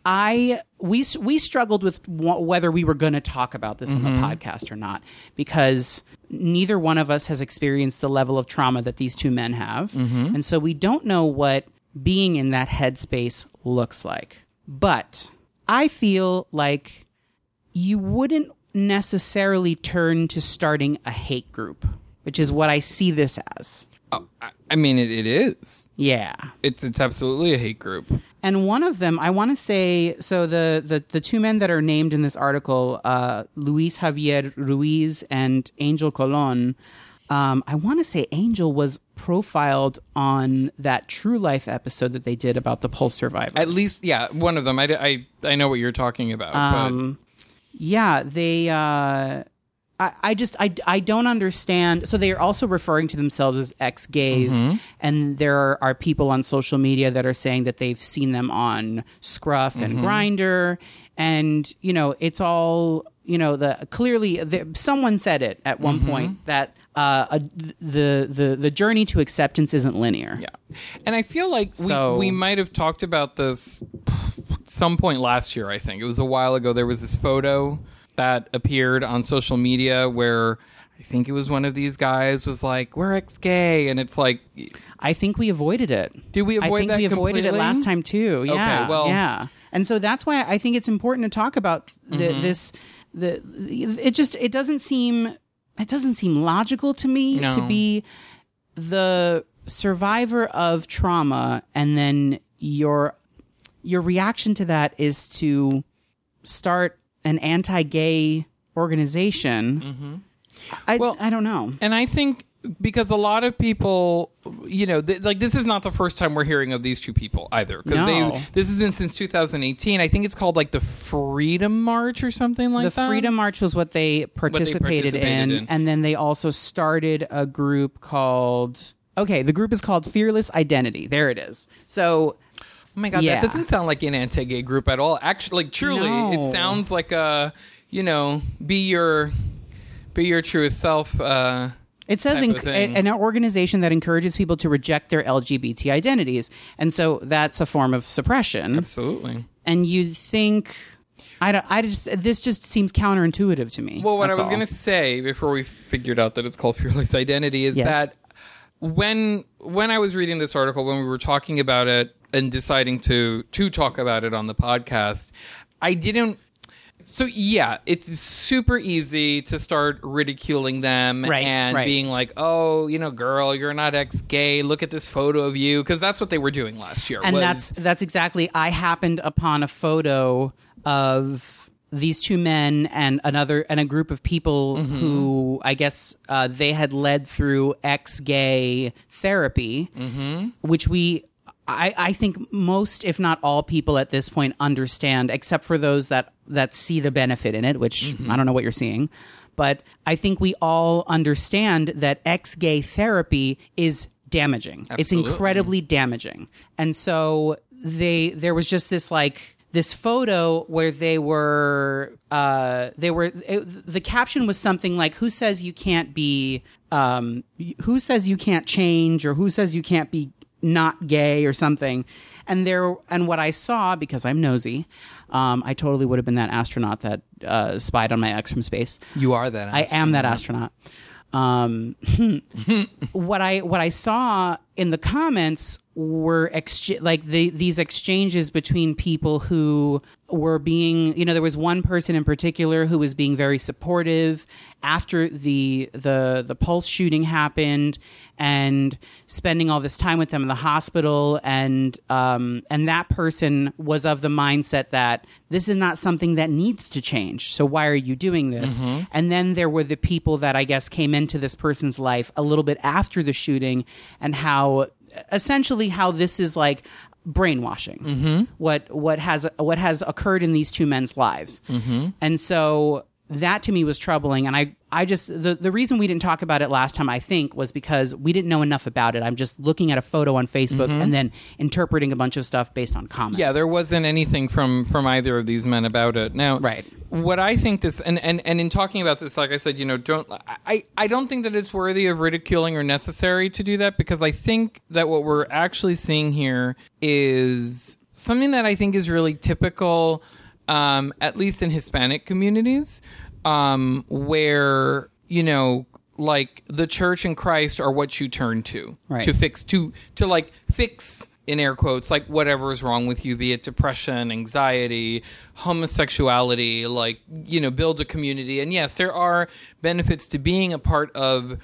I we we struggled with w- whether we were going to talk about this on the podcast or not because neither one of us has experienced the level of trauma that these two men have, and so we don't know what being in that headspace looks like. But I feel like you wouldn't necessarily turn to starting a hate group, which is what I see this as. Oh, I, mean it, it is Yeah. it's it's absolutely a hate group And one of them, I want to say, so the, the the two men that are named in this article, uh, Luis Javier Ruiz and Angel Colon. Um, I want to say Angel was profiled on that True Life episode that they did about the Pulse survivors. at least yeah one of them i i, I know what you're talking about Um, yeah, they. Uh, I, I just I, I don't understand. So they are also referring to themselves as ex gays, and there are, people on social media that are saying that they've seen them on Scruff and Grindr, and you know it's all you know the clearly the, someone said it at one point that uh, a, the the the journey to acceptance isn't linear. Yeah. And I feel like we, we might have talked about this some point last year, I think. It was a while ago. There was this photo that appeared on social media where I think it was one of these guys was like, We're ex gay and it's like I think we avoided it. Did we I avoid think that we avoided it last time too. Yeah. well- yeah. And so that's why I think it's important to talk about the, Mm-hmm. this. The it just it doesn't seem it doesn't seem logical to me No. to be the survivor of trauma and then your your reaction to that is to start an anti-gay organization. Mm-hmm. I Well- I don't know. And I think because a lot of people, you know, th- like this is not the first time we're hearing of these two people either. Because No. they this has been since 2018. I think it's called like the Freedom March or something like the that. Freedom March was what they participated, participated in, in. and then they also started a group called. Okay, the group is called Fearless Identity. There it is. So Oh my god, Yeah. that doesn't sound like an anti-gay group at all. Actually, like truly, No. it sounds like a you know, be your be your truest self. Uh, It says an organization that encourages people to reject their LGBT identities, and so that's a form of suppression. absolutely. And you think, I don't, I just this just seems counterintuitive to me. Well, what I was going to say before we figured out that it's called Fearless Identity is Yes. that when when I was reading this article, when we were talking about it and deciding to to talk about it on the podcast, I didn't. So yeah, it's super easy to start ridiculing them Right, and right. being like, "Oh, you know, girl, you're not ex-gay. Look at this photo of you," because that's what they were doing last year. and was- that's that's exactly. I happened upon a photo of these two men and another and a group of people Mm-hmm. who I guess uh, they had led through ex-gay therapy, Mm-hmm. which we. I, I think most, if not all, people at this point understand, except for those that that see the benefit in it, which Mm-hmm. I don't know what you're seeing, but I think we all understand that ex-gay therapy is damaging. It's incredibly damaging. And so they there was just this like this photo where they were uh they were it, the caption was something like who says you can't be um who says you can't change or who says you can't be not gay or something and there and what i saw because i'm nosy um i totally would have been that astronaut that uh spied on my ex from space you are that. I am that astronaut. Um, what I what I saw in the comments were ex- like the, these exchanges between people who were being, you know, there was one person in particular who was being very supportive after the the the pulse shooting happened and spending all this time with them in the hospital and um and that person was of the mindset that this is not something that needs to change so why are you doing this? And then there were the people that i guess came into this person's life a little bit after the shooting and how essentially how this is like brainwashing. Mm-hmm. What what has what has occurred in these two men's lives. Mm-hmm. And so that to me was troubling and i i just the, the reason we didn't talk about it last time i think was because we didn't know enough about it i'm just looking at a photo on facebook mm-hmm. and then interpreting a bunch of stuff based on comments Yeah, there wasn't anything from from either of these men about it. Now, Right. What I think this, and and and in talking about this, like I said, you know, don't I I don't think that it's worthy of ridiculing or necessary to do that because I think that what we're actually seeing here is something that I think is really typical, um, at least in Hispanic communities, um, where you know like the church and Christ are what you turn to Right. to fix to to like fix in air quotes like whatever is wrong with you be it depression anxiety homosexuality like you know build a community and yes there are benefits to being a part of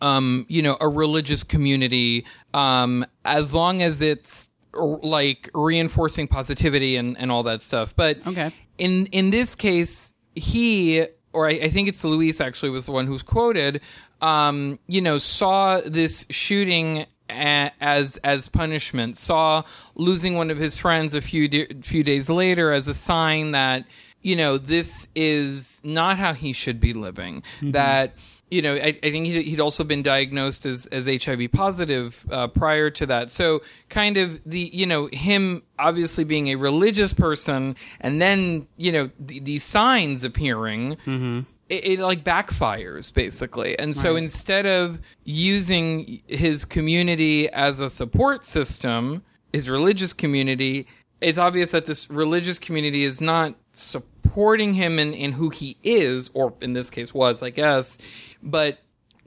um you know a religious community um as long as it's like reinforcing positivity and and all that stuff but Okay. in in this case he or I, I think it's Luis actually was the one who's quoted um you know saw this shooting a, as as punishment saw losing one of his friends a few da- few days later as a sign that you know this is not how he should be living that you know, I, I think he'd, he'd also been diagnosed as, as HIV positive uh, prior to that. So, kind of the, you know, him obviously being a religious person and then, you know, the, these signs appearing, it, it like backfires basically. And so, instead of using his community as a support system, his religious community, it's obvious that this religious community is not supporting him in, in who he is, or in this case was, I guess, but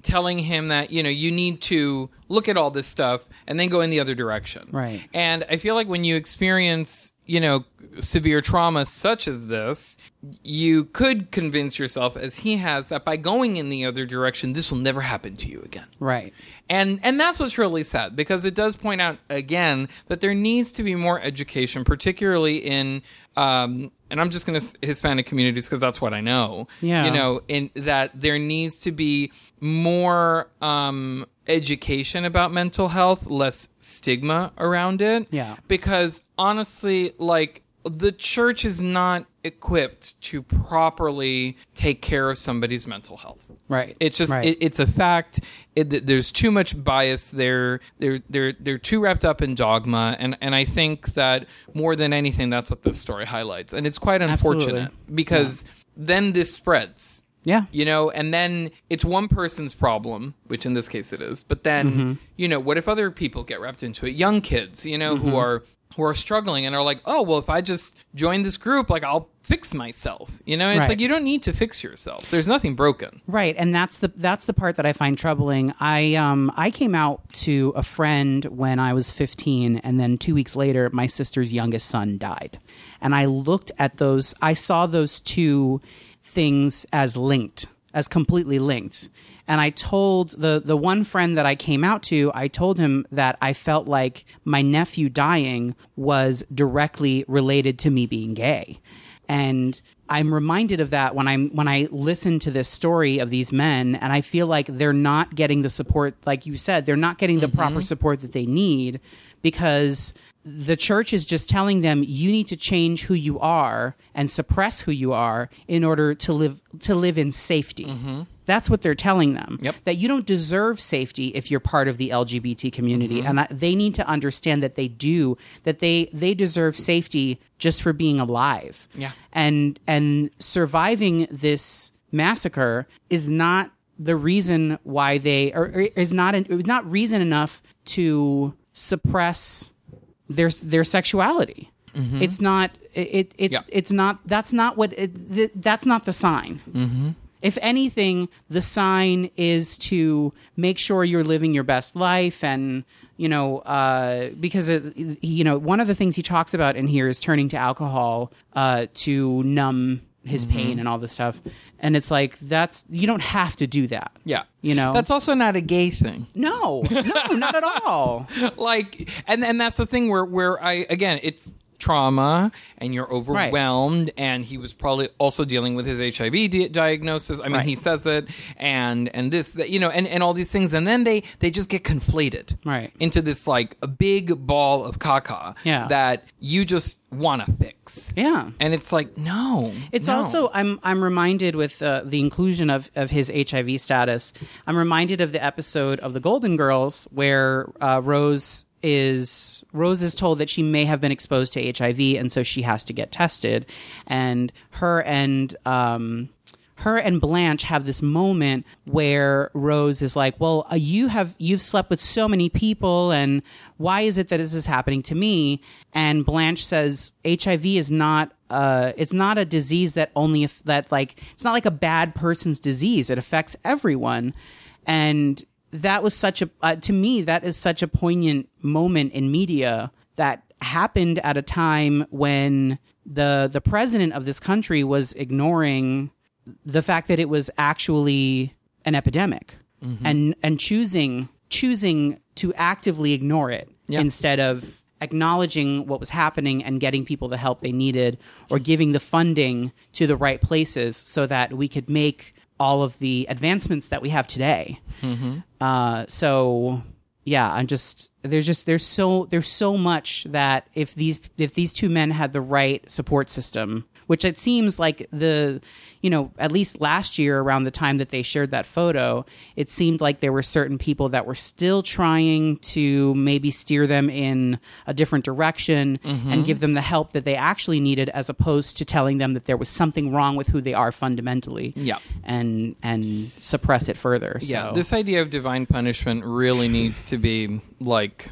telling him that, you know, you need to look at all this stuff and then go in the other direction. Right. And I feel like when you experience you know, severe trauma such as this, you could convince yourself, as he has, that by going in the other direction, this will never happen to you again. Right. And and that's what's really sad because it does point out again that there needs to be more education, particularly in um, and I'm just going to Hispanic communities because that's what I know. Yeah. you know, in that there needs to be more um, education about mental health, less stigma around it. Yeah. because honestly, like the church is not equipped to properly take care of somebody's mental health. Right. It's just Right. it, it's a fact. It, there's too much bias there. They're they're they're too wrapped up in dogma, and and I think that more than anything, that's what this story highlights, and it's quite unfortunate because then this spreads. Yeah. You know, and then it's one person's problem, which in this case it is. But then, Mm-hmm. you know, what if other people get wrapped into it? Young kids, you know, Mm-hmm. who are who are struggling and are like, oh, well, if I just join this group, like I'll fix myself. You know, it's Right. like you don't need to fix yourself. There's nothing broken. Right, and that's the that's the part that I find troubling. I um I came out to a friend when I was 15 and then 2 weeks later my sister's youngest son died. And I looked at those I saw those two things as linked, as completely linked. And I told the the one friend that I came out to, I told him that I felt like my nephew dying was directly related to me being gay and I'm reminded of that when I'm when I listen to this story of these men and I feel like they're not getting the support like you said they're not getting the proper mm-hmm. support that they need because the church is just telling them you need to change who you are and suppress who you are in order to live to live in safety. Mm-hmm. That's what they're telling them. Yep. That you don't deserve safety if you're part of the LGBT community, mm-hmm. and that they need to understand that they do. That they they deserve safety just for being alive. Yeah. And and surviving this massacre is not the reason why they or or is not an, is not reason enough to suppress their their sexuality. It's not it, it it's Yeah. it's not that's not what it, th- that's not the sign. If anything, the sign is to make sure you're living your best life and you know uh, because it, you know one of the things he talks about in here is turning to alcohol uh, to numb his mm-hmm. pain and all this stuff. And it's like that's you don't have to do that. Yeah. you know? That's also not a gay thing. no. No not at all. Like and and that's the thing where where I again it's trauma and you're overwhelmed and he was probably also dealing with his HIV di- diagnosis I mean Right. he says it and and this that you know and and all these things and then they they just get conflated Right. into this like a big ball of caca Yeah. that you just want to fix yeah and it's like no It's no. also I'm I'm reminded with uh, the inclusion of of his HIV status. I'm reminded of the episode of the Golden Girls where uh, Rose is Rose is told that she may have been exposed to HIV and so she has to get tested, and her and um, her and Blanche have this moment where Rose is like, "Well, uh, you have you've slept with so many people, and why is it that this is happening to me?" And Blanche says, "HIV is not uh, it's not a disease that only if that like it's not like a bad person's disease. It affects everyone." And that was such a uh, to me that is such a poignant moment in media that happened at a time when the the president of this country was ignoring the fact that it was actually an epidemic and and choosing choosing to actively ignore it Yeah. instead of acknowledging what was happening and getting people the help they needed or giving the funding to the right places so that we could make all of the advancements that we have today. Uh, so yeah, I'm just there's just there's so there's so much that if these if these two men had the right support system, which it seems like the you know at least last year around the time that they shared that photo, it seemed like there were certain people that were still trying to maybe steer them in a different direction and mm-hmm. give them the help that they actually needed, as opposed to telling them that there was something wrong with who they are fundamentally. Yeah. and and suppress it further. Yeah, this idea of divine punishment really needs to be like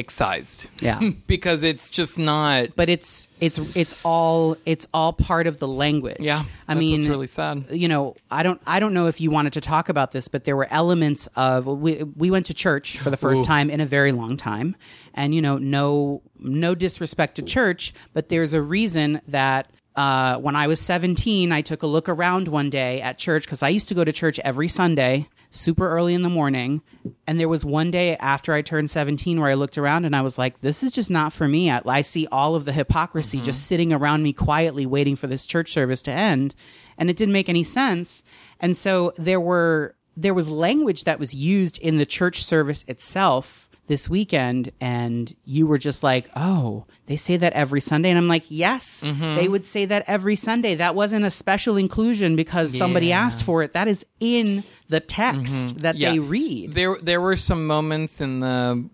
excised. Yeah. because it's just not. but it's it's it's all it's all part of the language. Yeah, I mean, it's really sad. You know, I don't I don't know if you wanted to talk about this, but there were elements of we we went to church for the first Ooh. time in a very long time, and you know, no no disrespect to church, but there's a reason that. Uh, when I was 17, I took a look around one day at church because I used to go to church every Sunday, super early in the morning. And there was one day after I turned 17 where I looked around and I was like, this is just not for me. I, I see all of the hypocrisy mm-hmm. just sitting around me quietly waiting for this church service to end. And it didn't make any sense. And so there were, there was language that was used in the church service itself this weekend and you were just like, "Oh, they say that every Sunday." And I'm like, "Yes, they would say that every Sunday. That wasn't a special inclusion because somebody asked for it. That is in the text that Yeah. they read." There, there were some moments in the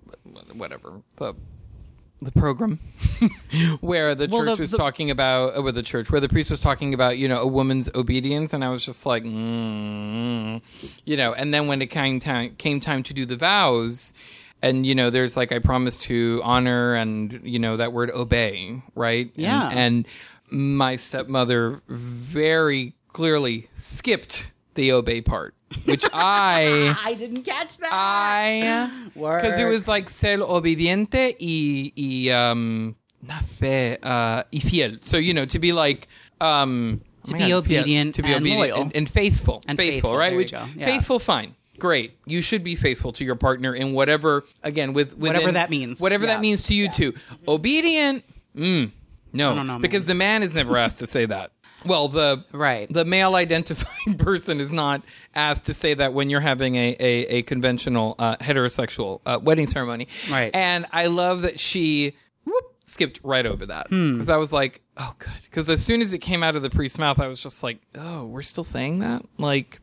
whatever the the program where the Well, church the- was the- talking about uh, with the church where the priest was talking about you know a woman's obedience and I was just like mm, you know and then when it came time came time to do the vows and you know there's like I promise to honor and you know that word obey right Yeah. and my stepmother very clearly skipped the obey part which I I didn't catch that. I because it was like ser obediente y y um not fe uh y fiel. So you know to be like um To oh be God, fiel- obedient to be and obedient loyal. and, and faithful, And faithful, faithful, right? Which yeah. faithful, fine, great. You should be faithful to your partner in whatever again with within, Whatever that means. Whatever Yeah. that means to you too. Obedient, mm, no, know, man. because the man is never asked to say that. Well, the Right. the male identifying person is not asked to say that when you're having a, a, a conventional uh, heterosexual uh, wedding ceremony. Right. And I love that she whoop, skipped right over that. Hmm. Because I was like, oh, good. Because as soon as it came out of the priest's mouth, I was just like, oh, we're still saying that? Like,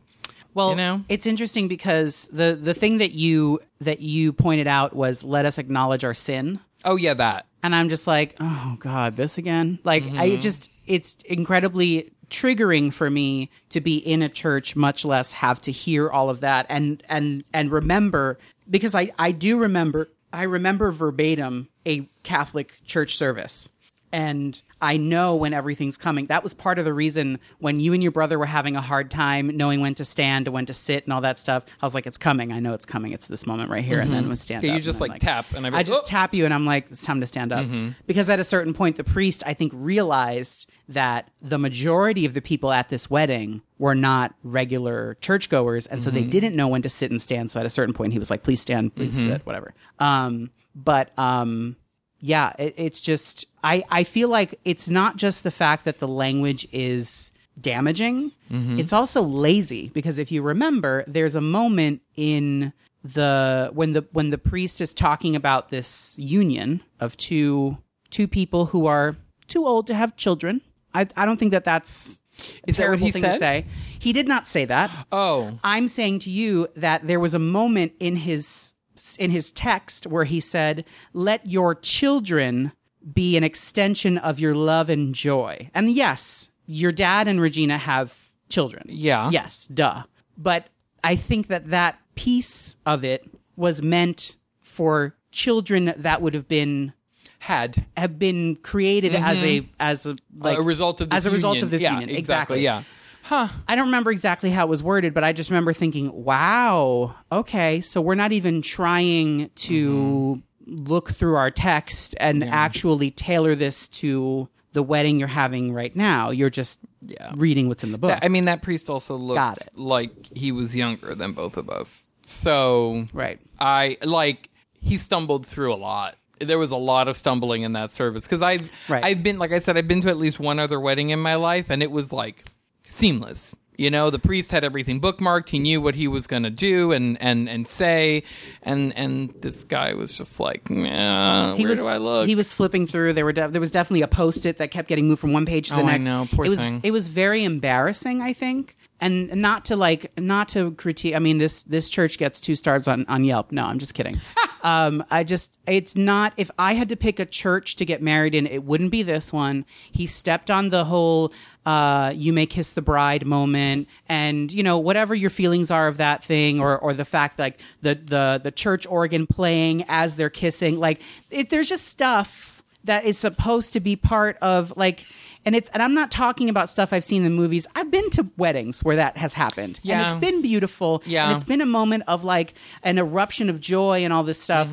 Well, You know? it's interesting because the the thing that you that you pointed out was let us acknowledge our sin. oh, yeah, that. and I'm just like, oh god, this again. Like Mm-hmm. I just it's incredibly triggering for me to be in a church much less have to hear all of that and and and remember because I I do remember I remember verbatim a Catholic church service and I know when everything's coming. That was part of the reason when you and your brother were having a hard time knowing when to stand and when to sit and all that stuff. I was like, it's coming. I know it's coming. It's this moment right here. And then we stand Okay, up. you just, I'm like, tap, and I'd I just "Oh." tap you and I'm like, it's time to stand up. Mm-hmm. Because at a certain point, the priest, I think, realized that the majority of the people at this wedding were not regular churchgoers. And so Mm-hmm. they didn't know when to sit and stand. So at a certain point, he was like, please stand, please Mm-hmm. sit, whatever. Um, but, um, yeah, it, it's just, I, I feel like it's not just the fact that the language is damaging, mm-hmm. it's also lazy because if you remember, there's a moment in the when the when the priest is talking about this union of two two people who are too old to have children. I I don't think that that's a Is that what terrible he thing to say. He did not say that. Oh, I'm saying to you that there was a moment in his in his text where he said, "Let your children be an extension of your love and joy." And yes, your dad and Regina have children. Yeah. Yes, duh. But I think that that piece of it was meant for children that would have been had. have been created as mm-hmm. a as a like a result of this as a result union. of this Yeah, union. exactly, yeah. Huh. I don't remember exactly how it was worded, but I just remember thinking, "Wow, okay, so we're not even trying to mm-hmm. Look through our text and actually tailor this to the wedding you're having right now. You're just Yeah. reading what's in the book." I mean, that priest also looked like he was younger than both of us. So right. I like he stumbled through a lot. There was a lot of stumbling in that service because I've Right. I've been like I said I've been to at least one other wedding in my life and it was like seamless. You know, the priest had everything bookmarked. He knew what he was going to do and, and, and say, and and this guy was just like, He where was, do I look? He was flipping through. There were de- there was definitely a post-it that kept getting moved from one page to the Oh, I next. know. Poor it was thing. it was very embarrassing. I think, and not to like not to critique. I mean, this this church gets two stars on on Yelp. No, I'm just kidding. Um, I just, it's not, if I had to pick a church to get married in, it wouldn't be this one. He stepped on the whole, uh, you may kiss the bride moment and, you know, whatever your feelings are of that thing or, or the fact like the, the, the church organ playing as they're kissing, like it, there's just stuff that is supposed to be part of like, and it's and I'm not talking about stuff I've seen in movies. I've been to weddings where that has happened. Yeah. And it's been beautiful. Yeah. And it's been a moment of like an eruption of joy and all this stuff.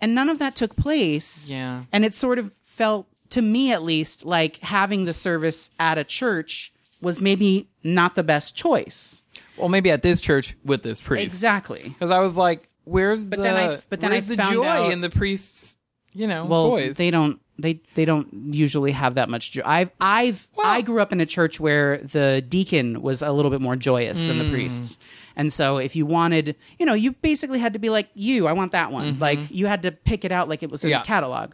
And none of that took place. Mm-hmm. Yeah. And it sort of felt to me at least like having the service at a church was maybe not the best choice. Well, maybe at this church with this priest. Exactly. Because I was like, where's the then I- but then where's I the joy out- in the priest's you know Well, voice? they don't they they don't usually have that much joy. I've I've I grew up in a church where the deacon was a little bit more joyous than Mm. the priests. And so if you wanted, you know, you basically had to be like, "You, I want that one." Like you had to pick it out like it was in Mm-hmm. Yeah. the catalog.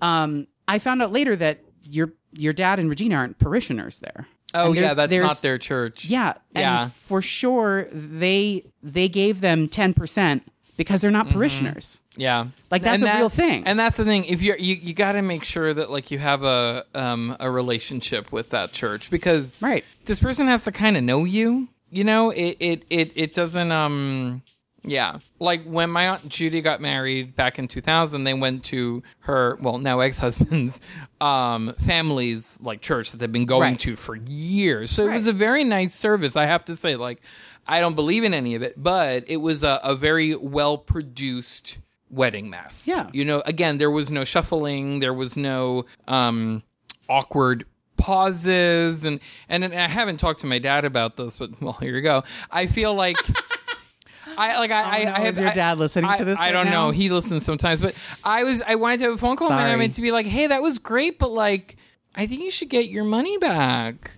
Um I found out later that your your dad and Regina aren't parishioners there. oh yeah, that's not their church. Yeah, and Yeah. for sure they they gave them 10% because they're not parishioners. Yeah, Like, that's And a real thing. And that's the thing. If you're you, you got to make sure that like you have a um a relationship with that church because Right. this person has to kind of know you. You know, it it it it doesn't um. Yeah, like when my aunt Judy got married back in 2000, they went to her, well, now ex-husband's um, family's like church that they've been going Right. to for years. So it was a very nice service. I have to say, like, I don't believe in any of it, but it was a, a very well produced wedding mass. Yeah. You know, again, there was no shuffling, there was no um, awkward pauses and, and and I haven't talked to my dad about this, but well, here you go. I feel like I like I, I, Oh, no, I have is your I- dad listening I- to this I right don't now? know. He listens sometimes, but I was I wanted to have a phone call and I meant to be like, hey, that was great, but like I think you should get your money back.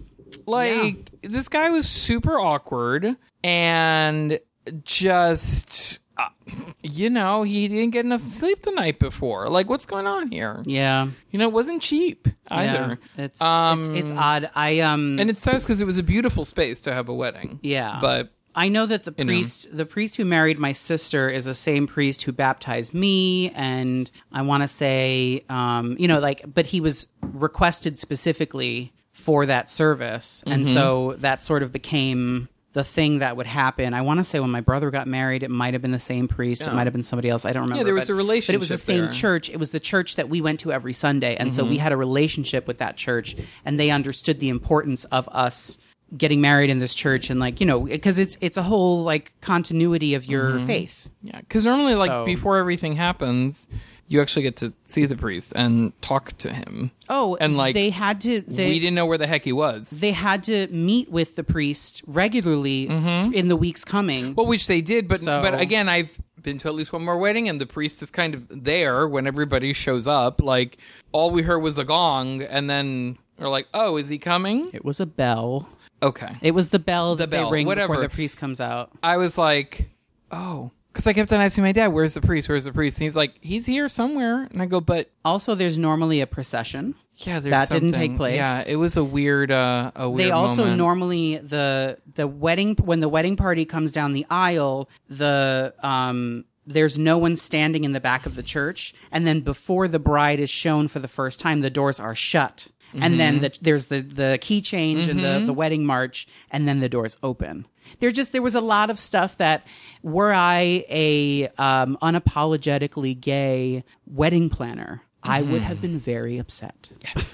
Like this guy was super awkward and just you know, he didn't get enough sleep the night before. Like what's going on here? Yeah. You know, it wasn't cheap either. Yeah, it's, Um, it's it's odd. I um And it sucks because it was a beautiful space to have a wedding. yeah, But I know that the know. priest, the priest who married my sister, is the same priest who baptized me, and I want to say, um, you know, like, but he was requested specifically for that service, and Mm-hmm. so that sort of became the thing that would happen. I want to say when my brother got married, it might have been the same priest, it might have been somebody else. I don't remember. Yeah, there was but- a but it was the same there. church. It was the church that we went to every Sunday, and so Mm-hmm. we had a relationship with that church, and they understood the importance of us getting married in this church, and like you know, because it's it's a whole like continuity of your Mm-hmm. faith. yeah, because normally, like So- before everything happens, you actually get to see the priest and talk to him. Oh, And, like, they had to. They, we didn't know where the heck he was. they had to meet with the priest regularly mm-hmm. in the weeks coming. well, which they did, but So- but again, I've been to at least one more wedding, and the priest is kind of there when everybody shows up. Like all we heard was a gong, and then we're like, "Oh, is he coming?" it was a bell. Okay. It was the bell that bell, they ring whatever. before the priest comes out. I was like, "Oh," because I kept on asking my dad, "Where's the priest? Where's the priest?" And he's like, "He's here somewhere." And I go, "But Also, there's normally a procession. yeah, there's That didn't something- take place. Yeah, it was a weird, uh, a weird. they also moment. normally the the wedding when the wedding party comes down the aisle the um there's no one standing in the back of the church and then before the bride is shown for the first time the doors are shut and then the, there's the the key change and the the wedding march and then the doors open there just there was a lot of stuff that were i a um unapologetically gay wedding planner I would have been very upset.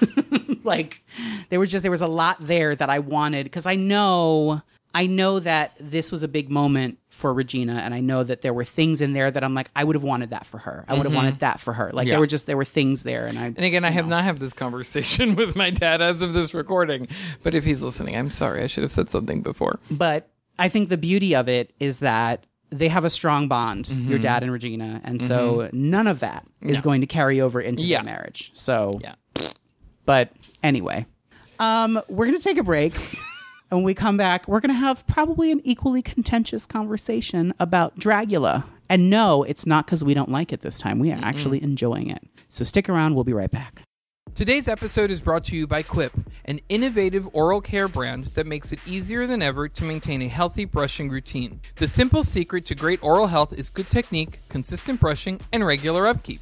like there was just there was a lot there that I wanted because I know I know that this was a big moment for Regina and I know that there were things in there that I'm like I would have wanted that for her. I would have wanted that for her. Like Yeah. there were just there were things there and I And again, I have not had this conversation with my dad as of this recording. But if he's listening, I'm sorry. I should have said something before. but I think the beauty of it is that they have a strong bond, Mm-hmm. your dad and Regina, and so none of that is going to carry over into Yeah. the marriage. So Yeah. But anyway, um, we're going to take a break. and when we come back, we're going to have probably an equally contentious conversation about Dragula. And no, it's not because we don't like it this time. We are actually enjoying it. So stick around. We'll be right back. Today's episode is brought to you by Quip, an innovative oral care brand that makes it easier than ever to maintain a healthy brushing routine. The simple secret to great oral health is good technique, consistent brushing, and regular upkeep.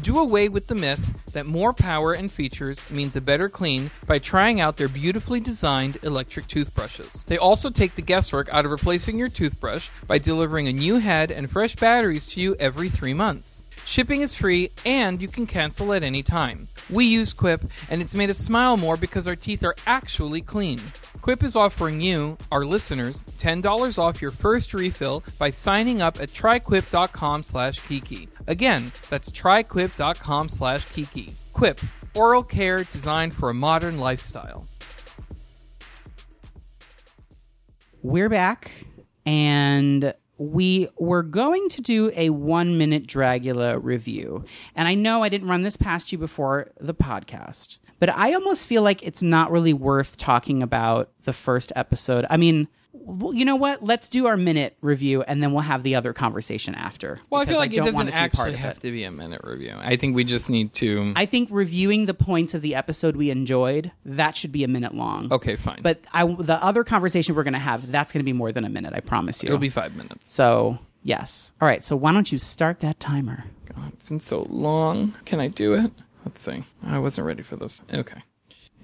Do away with the myth that more power and features means a better clean by trying out their beautifully designed electric toothbrushes. They also take the guesswork out of replacing your toothbrush by delivering a new head and fresh batteries to you every three months. Shipping is free and you can cancel at any time. We use Quip and it's made us smile more because our teeth are actually clean. Quip is offering you, our listeners, $10 off your first refill by signing up at tryquip.com slash kiki. Again, that's tryquip.com slash kiki. Quip, oral care designed for a modern lifestyle. We're back, and we were going to do a one minute Dragula review. And I know I didn't run this past you before the podcast, but I almost feel like it's not really worth talking about the first episode. I mean, well, you know what? Let's do our minute review, and then we'll have the other conversation after. Well, I feel like it don't doesn't want to actually have it. to be a minute review. I think we just need to. I think reviewing the points of the episode we enjoyed that should be a minute long. okay, fine. But I, the other conversation we're going to have, that's going to be more than a minute. I promise you. it'll be five minutes. So, yes. All right. So, why don't you start that timer? God, it's been so long. Can I do it? Let's see. I wasn't ready for this. Okay.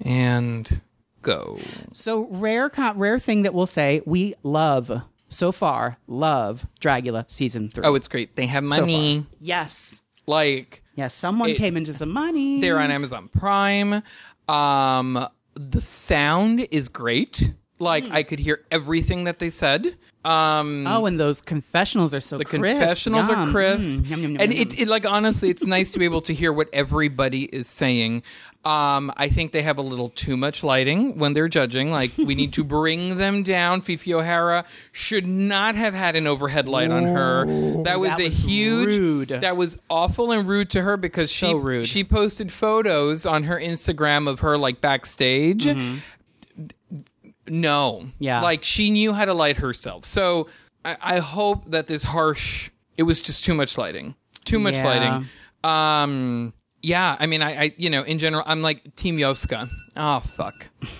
And go. So, rare, co- rare thing that we'll say we love so far, love Dragula season three. Oh, it's great. They have So far. money. Yes. like Yes. Someone It's- came into some money. they're on Amazon Prime. Um the sound is great. Like Hmm. I could hear everything that they said. Um Oh, and those confessionals are so the crisp. confessionals are Yum. crisp. Mm, yum, yum, and it, it like honestly it's nice to be able to hear what everybody is saying. Um I think they have a little too much lighting when they're judging. Like we need to bring them down. Fifi O'Hara should not have had an overhead light on her. That was that a was huge rude. that was awful and rude to her because So she rude. she posted photos on her Instagram of her like backstage. No. Yeah. Like she knew how to light herself. So I, I hope that this harsh it was just too much lighting. Too much Yeah. lighting. Um yeah, I mean I, I you know, in general I'm like Team Yovska. Oh fuck.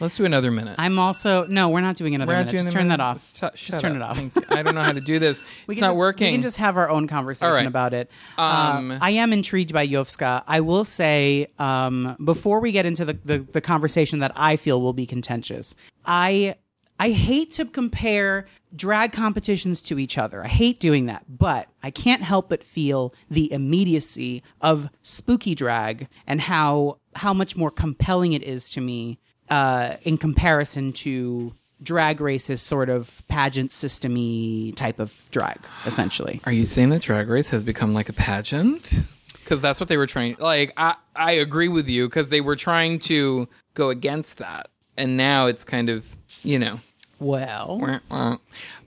Let's do another minute. I'm also no. We're not doing another We're minute. doing Just turn minute. that off. Sh- just turn up. it off. I don't know how to do this. We it's not just, working. We can just have our own conversation right. about it. Um, Uh, I am intrigued by Yovska. I will say, um, before we get into the, the, the conversation that I feel will be contentious, I I hate to compare drag competitions to each other. I hate doing that, but I can't help but feel the immediacy of spooky drag and how how much more compelling it is to me uh, in comparison to drag race's sort of pageant systemy type of drag, essentially. Are you saying that Drag Race has become like a pageant? Because that's what they were trying. Like, I I agree with you because they were trying to go against that, and now it's kind of you know, Well,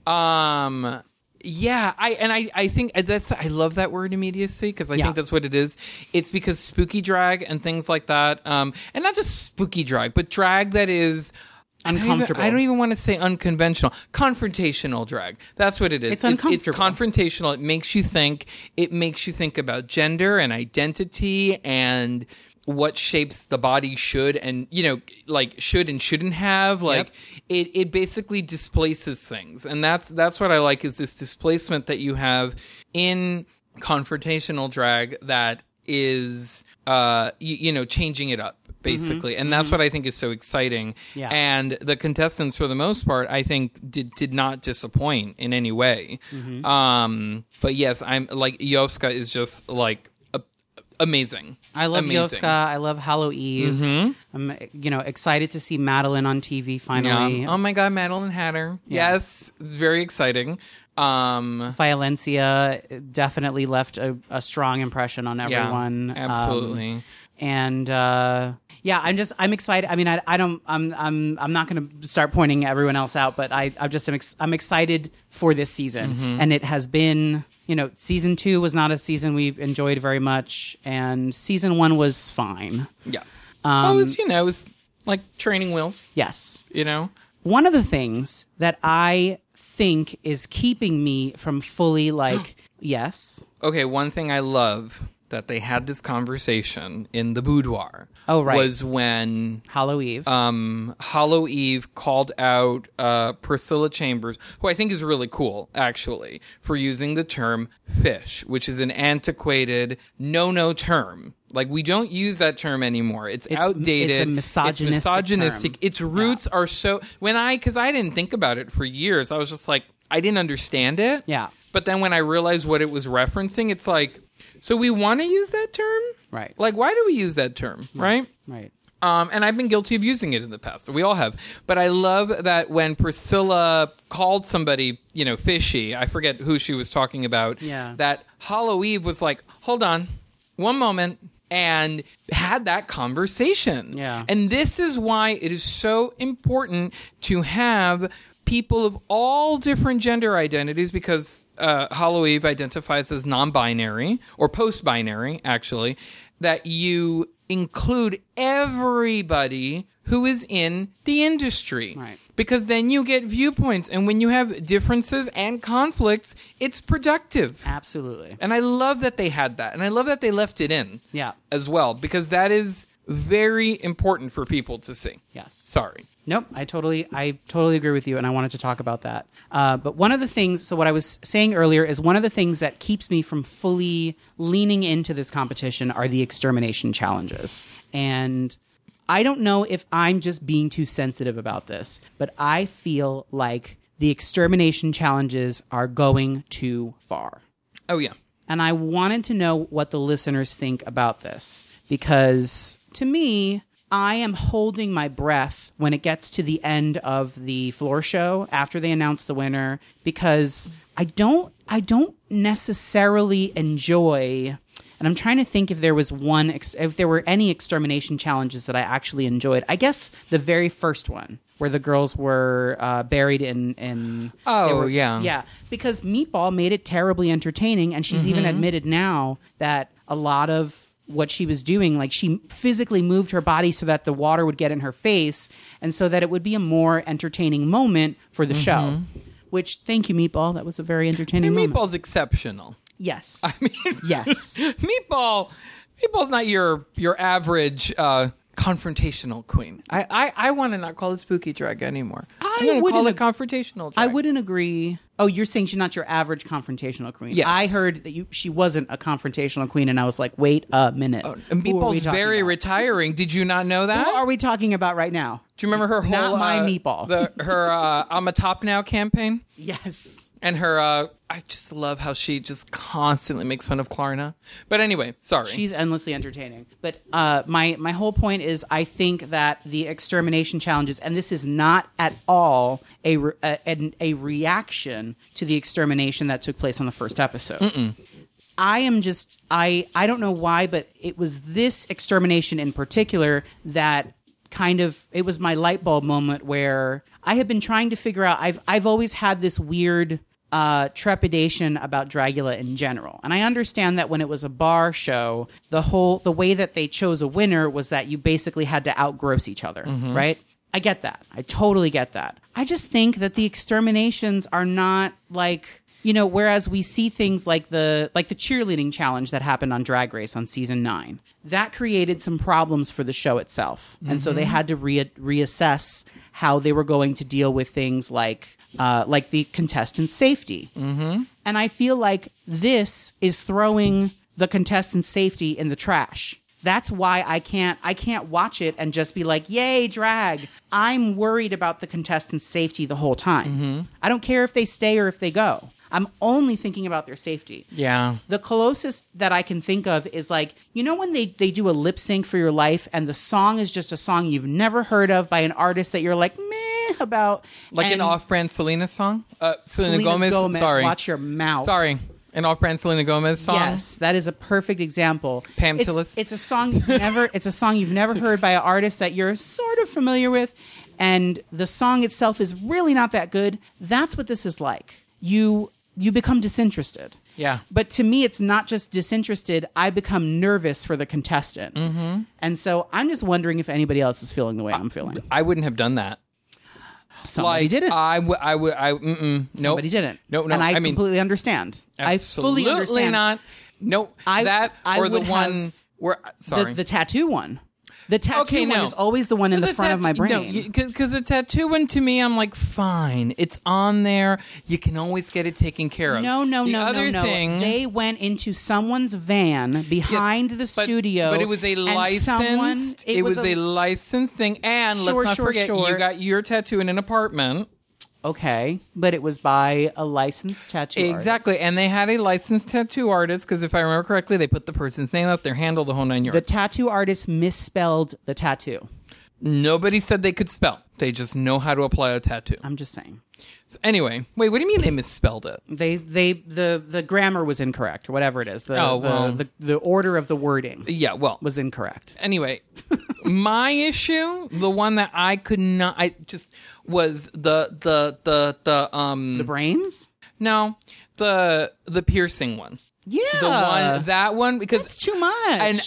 um, yeah. I and I I think that's I love that word immediacy because I Yeah. think that's what it is. It's because spooky drag and things like that, um, and not just spooky drag, but drag that is. I don't even- Uncomfortable. I don't even want to say unconventional. Confrontational drag. That's what it is. It's It's uncomfortable. confrontational. It makes you think. It makes you think about gender and identity and what shapes the body should and you know like should and shouldn't have like it it basically displaces things and that's that's what i like is this displacement that you have in confrontational drag that is uh you, you know changing it up basically and that's what i think is so exciting Yeah. and the contestants for the most part i think did did not disappoint in any way um but yes i'm like yovska is just like a, amazing I love amazing. Yovska. I love Hollow Eve. I'm, you know, excited to see Maddelynn on TV finally. Yeah. Oh my God, Maddelynn Hatter. Yes, it's very exciting. Um, Violencia definitely left a, a strong impression on yeah, everyone. Um, absolutely. And uh, yeah, I'm just I'm excited. I mean, I, I don't I'm I'm I'm not going to start pointing everyone else out, but I I'm just am ex- I'm excited for this season, Mm-hmm. and it has been you know season two was not a season we enjoyed very much, and season one was fine. yeah. Um, well, it was you know it was like training wheels. Yes, You know. one of the things that I think is keeping me from fully like yes Okay, one thing I love that they had this conversation in the boudoir. Oh, right. Was when Hollow Eve. um, Hollow Eve called out uh, Priscilla Chambers, who I think is really cool, actually, for using the term fish, which is an antiquated no-no term. Like we don't use that term anymore. It's, outdated. it's a misogynistic misogynistic. term. Its roots are so. When I, because I didn't think about it for years, I was just like, I didn't understand it. Yeah. But then when I realized what it was referencing, it's like, so we want to use that term, Right. Like, why do we use that term, right? right. Um, and I've been guilty of using it in the past. We all have. But I love that when Priscilla called somebody, you know, fishy, I forget who she was talking about, Yeah. that Hollow Eve was like, hold on, one moment, and had that conversation. Yeah. And this is why it is so important to have people of all different gender identities because uh, Hollow Eve identifies as non binary or post binary, actually, that you include everybody who is in the industry. Right. Because then you get viewpoints. And when you have differences and conflicts, it's productive. Absolutely. And I love that they had that. And I love that they left it in Yeah. as well, because that is very important for people to see. Yes. Sorry. Nope, I totally, I totally agree with you, and I wanted to talk about that. Uh, but one of the things, so what I was saying earlier is one of the things that keeps me from fully leaning into this competition are the extermination challenges, and I don't know if I'm just being too sensitive about this, but I feel like the extermination challenges are going too far. Oh, yeah. And I wanted to know what the listeners think about this because to me, I am holding my breath when it gets to the end of the floor show after they announce the winner because I don't I don't necessarily enjoy and I'm trying to think if there was one ex- if there were any extermination challenges that I actually enjoyed. I guess the very first one where the girls were uh, buried in in Oh, were- yeah. yeah because Meatball made it terribly entertaining, and she's even admitted now that a lot of what she was doing, like she physically moved her body so that the water would get in her face, and so that it would be a more entertaining moment for the show. Which, thank you, Meatball. That was a very entertaining And moment. Meatball's exceptional. Yes, I mean, yes, Meatball, Meatball's not your your average uh, confrontational queen. I I, I want to not call it spooky drag anymore. I I'm gonna call wouldn't it confrontational. Drag. I wouldn't agree. Oh, you're saying she's not your average confrontational queen. Yes. I heard that you she wasn't a confrontational queen, and I was like, wait a minute. Oh, And Who are we Meatball's very about? retiring. Did you not know that? Who are we talking about right now? Do you remember her whole Not my uh, Meatball. The, her uh, "I'm a top now" campaign, Yes. And her. Uh, I just love how she just constantly makes fun of Klarna. But anyway, sorry. She's endlessly entertaining. But uh, my my whole point is, I think that the extermination challenges, and this is not at all a re- a, an- a reaction to the extermination that took place on the first episode. I am just I I don't know why, but it was this extermination in particular that kind of it was my light bulb moment where I have been trying to figure out I've I've always had this weird uh, trepidation about Dragula in general. And I understand that when it was a bar show, the whole the way that they chose a winner was that you basically had to outgross each other, right? I get that. I totally get that. I just think that the exterminations are not like you know whereas we see things like the like the cheerleading challenge that happened on drag race on season 9 that created some problems for the show itself and so they had to re- reassess how they were going to deal with things like uh, like the contestant safety mm-hmm. and i feel like this is throwing the contestant safety in the trash that's why I can't I can't watch it and just be like, "Yay, drag." I'm worried about the contestants' safety the whole time. I don't care if they stay or if they go. I'm only thinking about their safety. yeah. The closest that I can think of is like, you know, when they, they do a lip sync for your life and the song is just a song you've never heard of by an artist that you're like, meh about. Like an off-brand Selena song. Uh, Selena, Selena Gomez. Sorry. Watch your mouth. Sorry. An off-brand Selena Gomez song. Yes, that is a perfect example. Pam it's, Tillis. It's a song you've never. it's a song you've never heard by an artist that you're sort of familiar with, and the song itself is really not that good. That's what this is like. You you become disinterested. Yeah. But to me, it's not just disinterested. I become nervous for the contestant, mm-hmm. and so I'm just wondering if anybody else is feeling the way I'm feeling. I wouldn't have done that. Somebody like, didn't. I would. I would. I. Mm-mm. Nope. Didn't. No. No. And I, I mean, completely understand. I fully absolutely understand. not. No. I- that I or the one have where. Sorry. The, the tattoo one. The tattoo Okay, one is always the one in the, front of my brain. because the tattoo one to me, I'm like, fine, it's on there. You can always get it taken care of. No, no, the no, other no, no. Thing, They went into someone's van behind the but- studio, but it was a licensed. someone- it, was, a, licensed thing, and Sure, let's not sure, forget, sure. you got your tattoo in an apartment. Okay, but it was by a licensed tattoo. artist. Exactly, and they had a licensed tattoo artist because if I remember correctly, they put the person's name up, their handle, the whole nine yards. The tattoo artist misspelled the tattoo. Nobody said they could spell; they just know how to apply a tattoo. I'm just saying. So anyway, wait, what do you mean they misspelled it? They they the the grammar was incorrect or whatever it is. The Oh, the, well. the, the order of the wording Yeah, well, was incorrect. anyway, my issue, the one that I could not, I just was the the the the um The brains? no the the piercing one, Yeah. the one that one because That's too much. and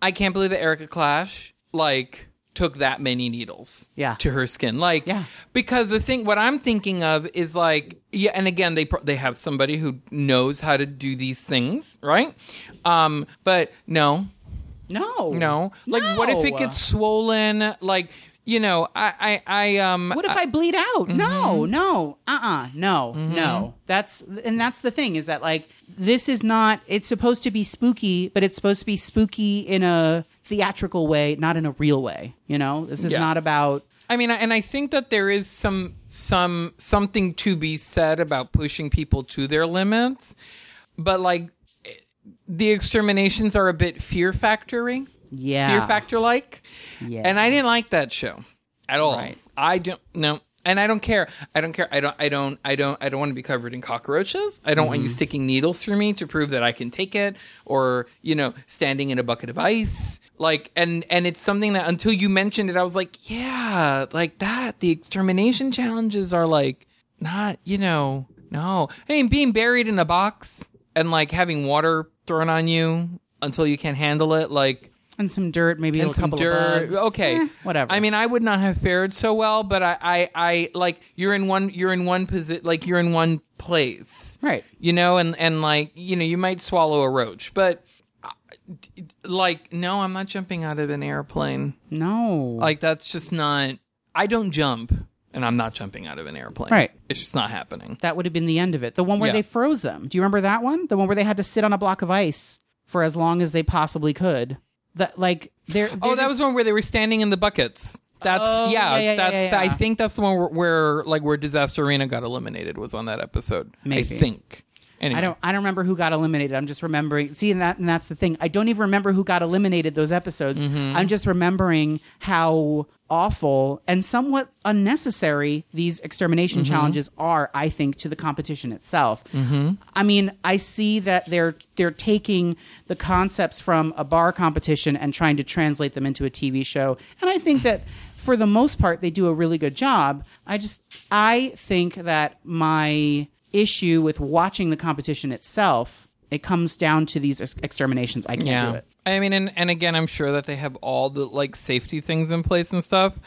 I can't believe that Erika Klash like took that many needles Yeah. to her skin like Yeah. because the thing what I'm thinking of is like yeah and again they they have somebody who knows how to do these things right um but no no. no. Like, what if it gets swollen? Like, you know, I, I, I um. What if I bleed out? No, no, uh, uh no, no. That's and that's the thing is that like this is not. It's supposed to be spooky, but it's supposed to be spooky in a theatrical way, not in a real way. You know, this is Yeah. not about. I mean, and I think that there is some, some, something to be said about pushing people to their limits, but like, the exterminations are a bit fear factory. Yeah. Fear factor like. Yeah. And I didn't like that show at all. Right. I don't no. And I don't care. I don't care. I don't I don't I don't I don't want to be covered in cockroaches. I don't want Mm-hmm. you sticking needles through me to prove that I can take it or, you know, standing in a bucket of ice. Like and and it's something that until you mentioned it I was like, yeah, like that the extermination challenges are like not, you know, no. I mean being buried in a box and like having water thrown on you until you can't handle it like and some dirt, maybe and a some couple dirt. of bugs. Okay, Eh, whatever. I mean, I would not have fared so well, but I, I, I like you're in one, you're in one position, like you're in one place, Right. You know, and and like you know, you might swallow a roach, but uh, like no, I'm not jumping out of an airplane. no, Like that's just not. I don't jump, and I'm not jumping out of an airplane. Right. It's just not happening. that would have been the end of it. The one where Yeah. they froze them. Do you remember that one? The one where they had to sit on a block of ice for as long as they possibly could. That like they're, Oh, that was one where they were standing in the buckets. That's Oh, yeah, yeah, yeah, that's yeah, the- I think that's the one where, where like where Disasterina got eliminated was on that episode. Maybe. I think. Anyway. I don't I don't remember who got eliminated. I'm just remembering see and that and that's the thing. I don't even remember who got eliminated those episodes. Mm-hmm. I'm just remembering how awful and somewhat unnecessary these extermination Mm-hmm. challenges are, I think, to the competition itself. Mm-hmm. I mean, I see that they're they're taking the concepts from a bar competition and trying to translate them into a TV show. And I think that for the most part they do a really good job. I just I think that my issue with watching the competition itself it comes down to these ex- exterminations. I can't do it. I mean, and, and again, I'm sure that they have all the like safety things in place and stuff.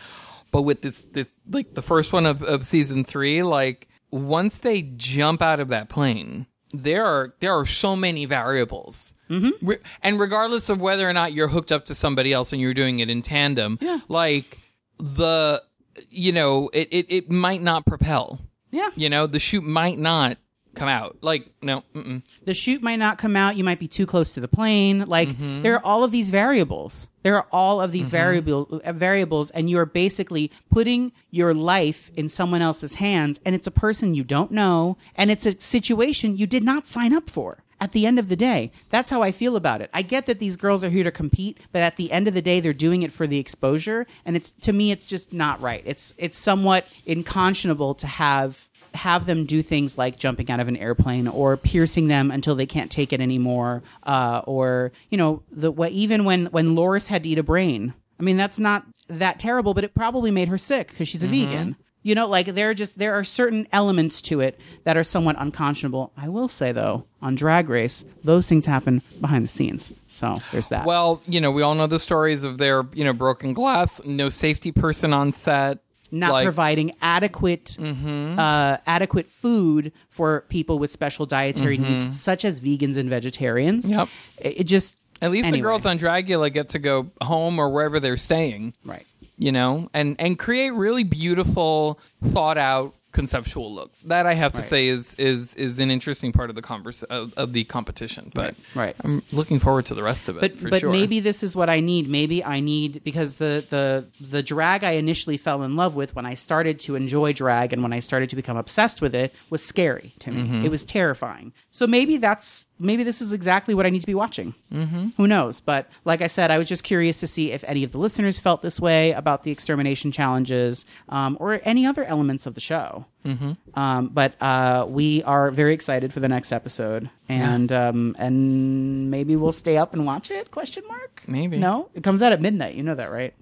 But with this, this like the first one of, of season three, like once they jump out of that plane, there are there are so many variables. Mm-hmm. Re- and regardless of whether or not you're hooked up to somebody else and you're doing it in tandem, Yeah. like the you know it, it, it might not propel. Yeah. You know, the shoot might not come out. Like no, mm-mm. the chute might not come out. You might be too close to the plane. Like Mm-hmm. there are all of these variables. There are all of these variable uh, variables and you're basically putting your life in someone else's hands and it's a person you don't know and it's a situation you did not sign up for at the end of the day. That's how i feel about it. I get that these girls are here to compete but at the end of the day they're doing it for the exposure and it's to me it's just not right. It's it's somewhat unconscionable to have have them do things like jumping out of an airplane or piercing them until they can't take it anymore, uh, or you know, the what even when when Loris had to eat a brain. I mean, that's not that terrible, but it probably made her sick because she's a vegan. You know, like there are just there are certain elements to it that are somewhat unconscionable. I will say though, on Drag Race, those things happen behind the scenes. So there's that. Well, you know, we all know the stories of their, you know, broken glass, no safety person on set. Not Like- providing adequate uh, adequate food for people with special dietary needs, such as vegans and vegetarians. Yep. It, it just At least anyway. the girls on Dragula get to go home or wherever they're staying. right. you know, and and create really beautiful, thought out conceptual looks. That I have to Right. say is is is an interesting part of the converse of, of the competition. But Right. I'm looking forward to the rest of it. But for but sure. maybe this is what I need. Maybe I need because the the the drag I initially fell in love with when I started to enjoy drag and when I started to become obsessed with it was scary to me. Mm-hmm. It was terrifying. So maybe that's maybe this is exactly what I need to be watching. Mm-hmm. Who knows? But like I said, I was just curious to see if any of the listeners felt this way about the extermination challenges um, or any other elements of the show. Mm-hmm. Um, but uh, we are very excited for the next episode, and um, and maybe we'll stay up and watch it? Question mark. Maybe. No, it comes out at midnight. You know that, right?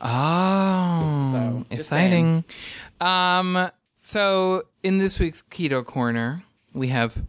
Oh, So, exciting. Um, so in this week's keto corner, we have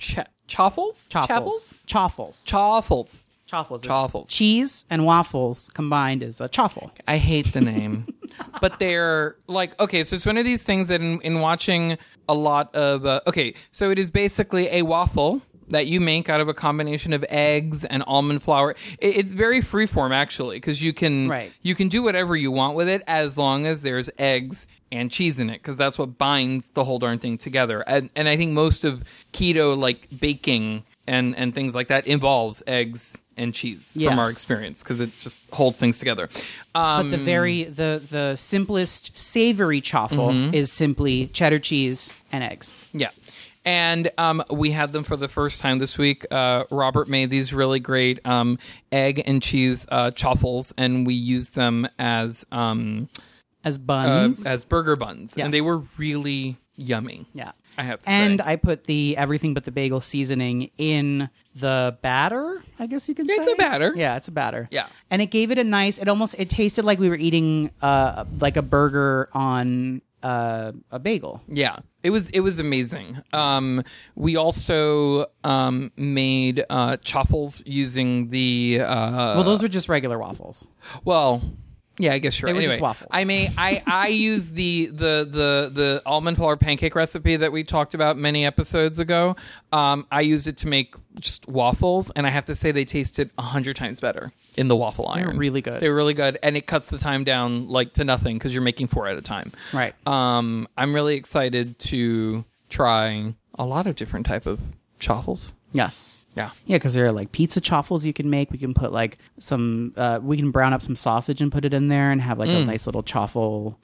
ch- chaffles, Chaffles. Chaffles. chaffles. Chaffles. It's Chaffles. Cheese and waffles combined is a chaffle. I hate the name, but they're like okay. So it's one of these things that in, in watching a lot of uh, okay, so it is basically a waffle that you make out of a combination of eggs and almond flour. It, it's very freeform actually because you can Right. you can do whatever you want with it as long as there's eggs and cheese in it because that's what binds the whole darn thing together. And and I think most of keto like baking and and things like that involves eggs and cheese from our experience because it just holds things together. Um, But the very the the simplest savory chaffle Mm-hmm. is simply cheddar cheese and eggs. Yeah. And um, we had them for the first time this week. Uh, Robert made these really great um, egg and cheese uh, chaffles, and we used them as um, As uh, buns. as burger buns, Yes. and they were really yummy. yeah. I have to And say. I put the everything but the bagel seasoning in the batter. I guess you can Yeah, say it's a batter. Yeah, it's a batter. Yeah. and it gave it a nice. It almost it tasted like we were eating uh like a burger on uh, a bagel. Yeah, it was it was amazing. Um, we also um, made uh, chaffles using the uh, Well, those were just regular waffles. Well, yeah, I guess you're They right. were anyway, just waffles. I mean, I I use the the the the almond flour pancake recipe that we talked about many episodes ago. Um, I use it to make just waffles, and I have to say they tasted a hundred times better in the waffle iron. They're really good. They're really good, and it cuts the time down like to nothing because you're making four at a time. Right. Um, I'm really excited to try a lot of different type of chaffles. Yes. Yeah. Yeah, because there are like pizza chaffles you can make. We can put like some. Uh, we can brown up some sausage and put it in there, and have like Mm. a nice little chaffle.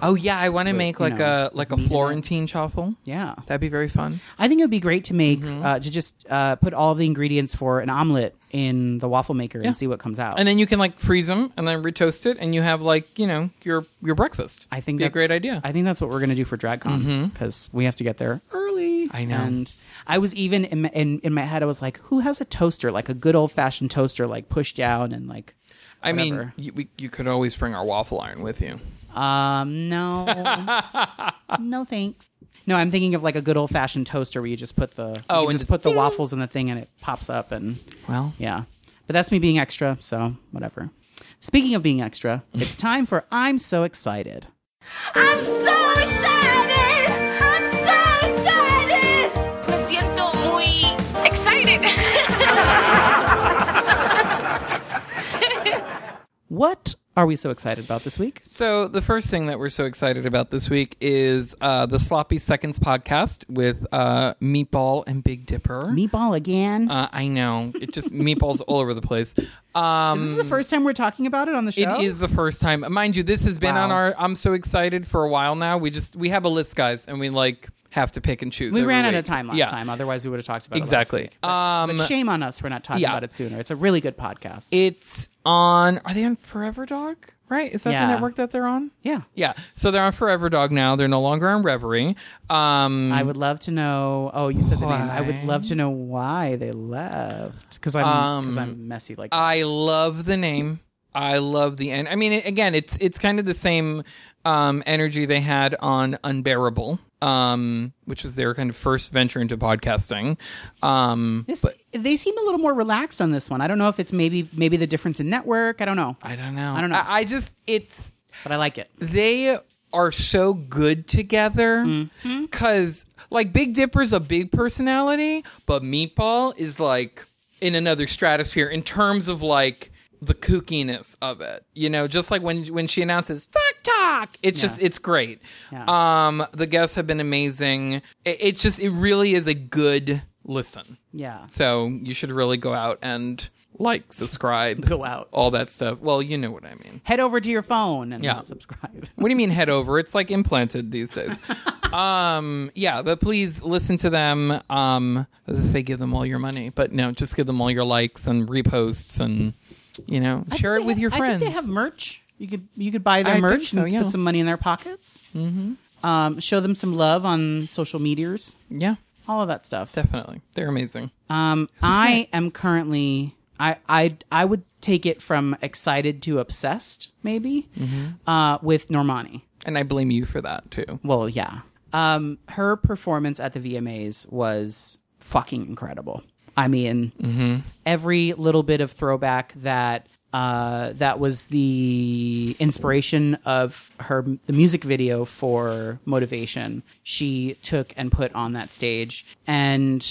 Oh yeah, I want to make like know, a like a meat in it. Florentine chaffle. Yeah, That'd be very fun. I think it would be great to make Mm-hmm. uh, to just uh, put all the ingredients for an omelet in the waffle maker Yeah. and see what comes out. and then you can like freeze them and then retoast it and you have like you know your your breakfast I think be a great idea Mm-hmm. I think that's what we're going to do for DragCon because we have to get there early. I know. And I was even in, my- in in my head. I was like, who has a toaster, like a good old fashioned toaster, like push down and like. i mean you, we, you could always bring our waffle iron with you Um, no, no thanks. No, I'm thinking of like a good old fashioned toaster where you just put the Oh, you and just just put the ding. waffles in the thing and it pops up and well yeah. But that's me being extra, so whatever. Speaking of being extra, it's time for I'm so excited. I'm so excited! I'm so excited! Me siento muy excited. What are we so excited about this week? so the first thing that we're so excited about this week is uh, the sloppy seconds podcast with uh, meatball and big dipper Meatball again. uh, i know it just meatballs all over the place um, this is the first time we're talking about it on the show. It is the first time, mind you. This has been Wow. on our. I'm so excited for a while now. We just we have a list, guys, and we like have to pick and choose. We ran out of time last yeah. time. Otherwise, we would have talked about Exactly. it week. But, but Um, shame on us for not talking yeah. about it sooner. It's a really good podcast. It's on. Are they on Forever Dog? Right? Is that Yeah. the network that they're on? yeah. Yeah. So they're on Forever Dog now. They're no longer on Reverie. Um, I would love to know. Oh, you said the name. I would love to know why they left. Because I'm Um, because I'm messy like that. I love the name. I love the end. I mean, it- again, it's it's kind of the same um, energy they had on Unbearable, um, which was their kind of first venture into podcasting. Um, This, they seem a little more relaxed on this one. I don't know if it's maybe maybe the difference in network. I don't know, I don't know. I don't know. I, I just it's but I like it. they are so good together Mm-hmm. because like Big Dipper's a big personality, but Meatball is like in another stratosphere in terms of like the kookiness of it. You know, just like when when she announces "fuck talk," it's just it's great. Yeah. Um, the guests have been amazing. It, it just it really is a good listen. Yeah. So you should really go out and like, subscribe, Go out. all that stuff. Well, you know what I mean. Head over to your phone and Yeah. subscribe. What do you mean head over? It's like implanted these days. um, yeah, but please listen to them. Um, as I say, give them all your money, but no, just give them all your likes and reposts and you know share it with ha- your friends. I think they have merch. You could you could buy their I merch so, and yeah. put some money in their pockets. Mm-hmm. Um, show them some love on social medias. yeah, All of that stuff. definitely. They're amazing. Um, I next? am currently. I, I I would take it from excited to obsessed, maybe, Mm-hmm. uh, with Normani. And I blame you for that too. Well, yeah. Um, her performance at the VMAs was fucking incredible. I mean, every little bit of throwback that uh, that was the inspiration of her the music video for Motivation. She took and put on that stage, and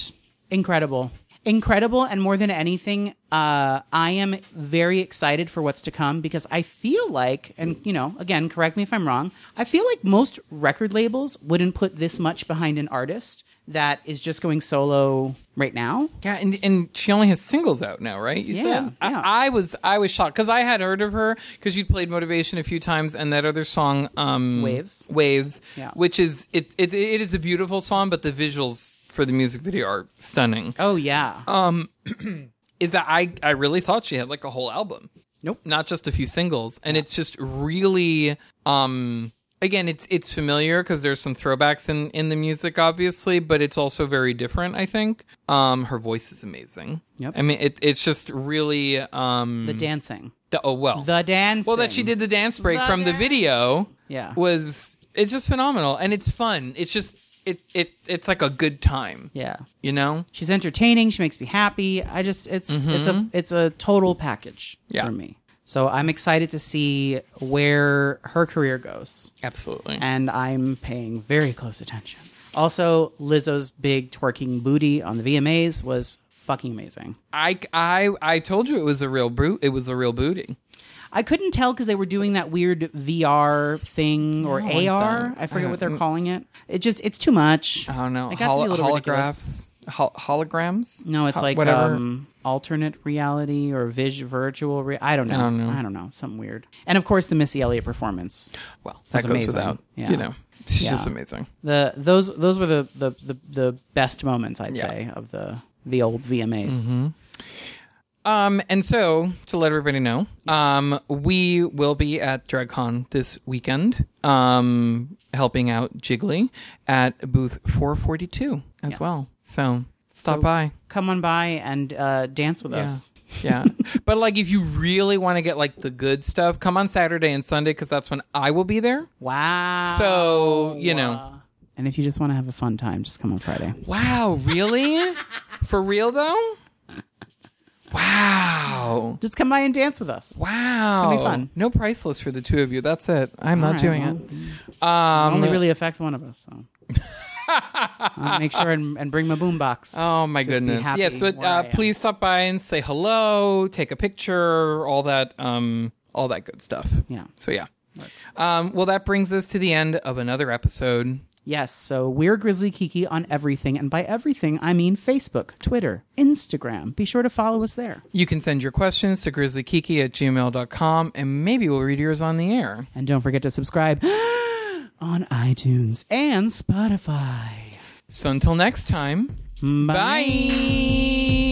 incredible. Incredible, and more than anything, uh, I am very excited for what's to come because I feel like, and you know, again, correct me if I'm wrong, I feel like most record labels wouldn't put this much behind an artist that is just going solo right now. Yeah, and and she only has singles out now, right? You Yeah, said. yeah. I, I was I was shocked because I had heard of her because you'd played Motivation a few times, and that other song, um, Waves. Waves, Yeah. which is it, it it is a beautiful song, but the visuals for the music video are stunning. Oh yeah, Is that I I really thought she had like a whole album, nope. not just a few singles, and it's just really um. Again, it's it's familiar because there's some throwbacks in, in the music, obviously, but it's also very different. I think um, her voice is amazing. Yep. I mean, it, it's just really um, The dancing, the- oh well the dance well that she did the dance break The from the video Yeah. was it's just phenomenal and it's fun. It's just it it it's like a good time. Yeah, You know? she's entertaining. She makes me happy. I just it's it's a it's a total package Mm-hmm. Yeah. for me. So I'm excited to see where her career goes. Absolutely. and I'm paying very close attention. Also, Lizzo's big twerking booty on the VMAs was fucking amazing. I I I told you it was a real brute. It was a real booty. I couldn't tell because they were doing that weird VR thing or I AR. I forget what they're calling it. It just it's too much. I don't know. It got to be a little ridiculous. holographs. Hol- holograms? No, it's Ho- like whatever. um, alternate reality or vis- virtual. Re- I don't know. I don't know. I don't know. Something weird. And of course, the Missy Elliott performance. well, that was goes amazing. without. Yeah. You know. She's Yeah. just amazing. The those those were the the the, the best moments I'd Yeah. say of the the old VMAs. Um, and so to let everybody know, um, we will be at DragCon this weekend, um, helping out Jiggly at booth 442 as Yes. well. So stop So- by. Come on by and uh, dance with us. Yeah. but like, if you really want to get like the good stuff, come on Saturday and Sunday because that's when I will be there. Wow. So, you know. And if you just want to have a fun time, just come on Friday. Wow. Really? For real though? Wow. Just come by and dance with us. Wow. It's gonna be fun. No price list for the two of you. That's it. I'm not right, doing well, it. Um, Only really affects one of us. So. I'll make sure and, and bring my boombox. Oh my be goodness! happy Yes, but where I uh, am. please stop by and say hello, take a picture, all that, um, all that good stuff. Yeah. So yeah. Um, well, that brings us to the end of another episode. Yes, so we're Grizzly Kiki on everything, and by everything I mean Facebook, Twitter, Instagram. Be sure to follow us there. You can send your questions to grizzlykiki at gmail.com and maybe we'll read yours on the air. And don't forget to subscribe on iTunes and Spotify. So until next time, Bye. bye.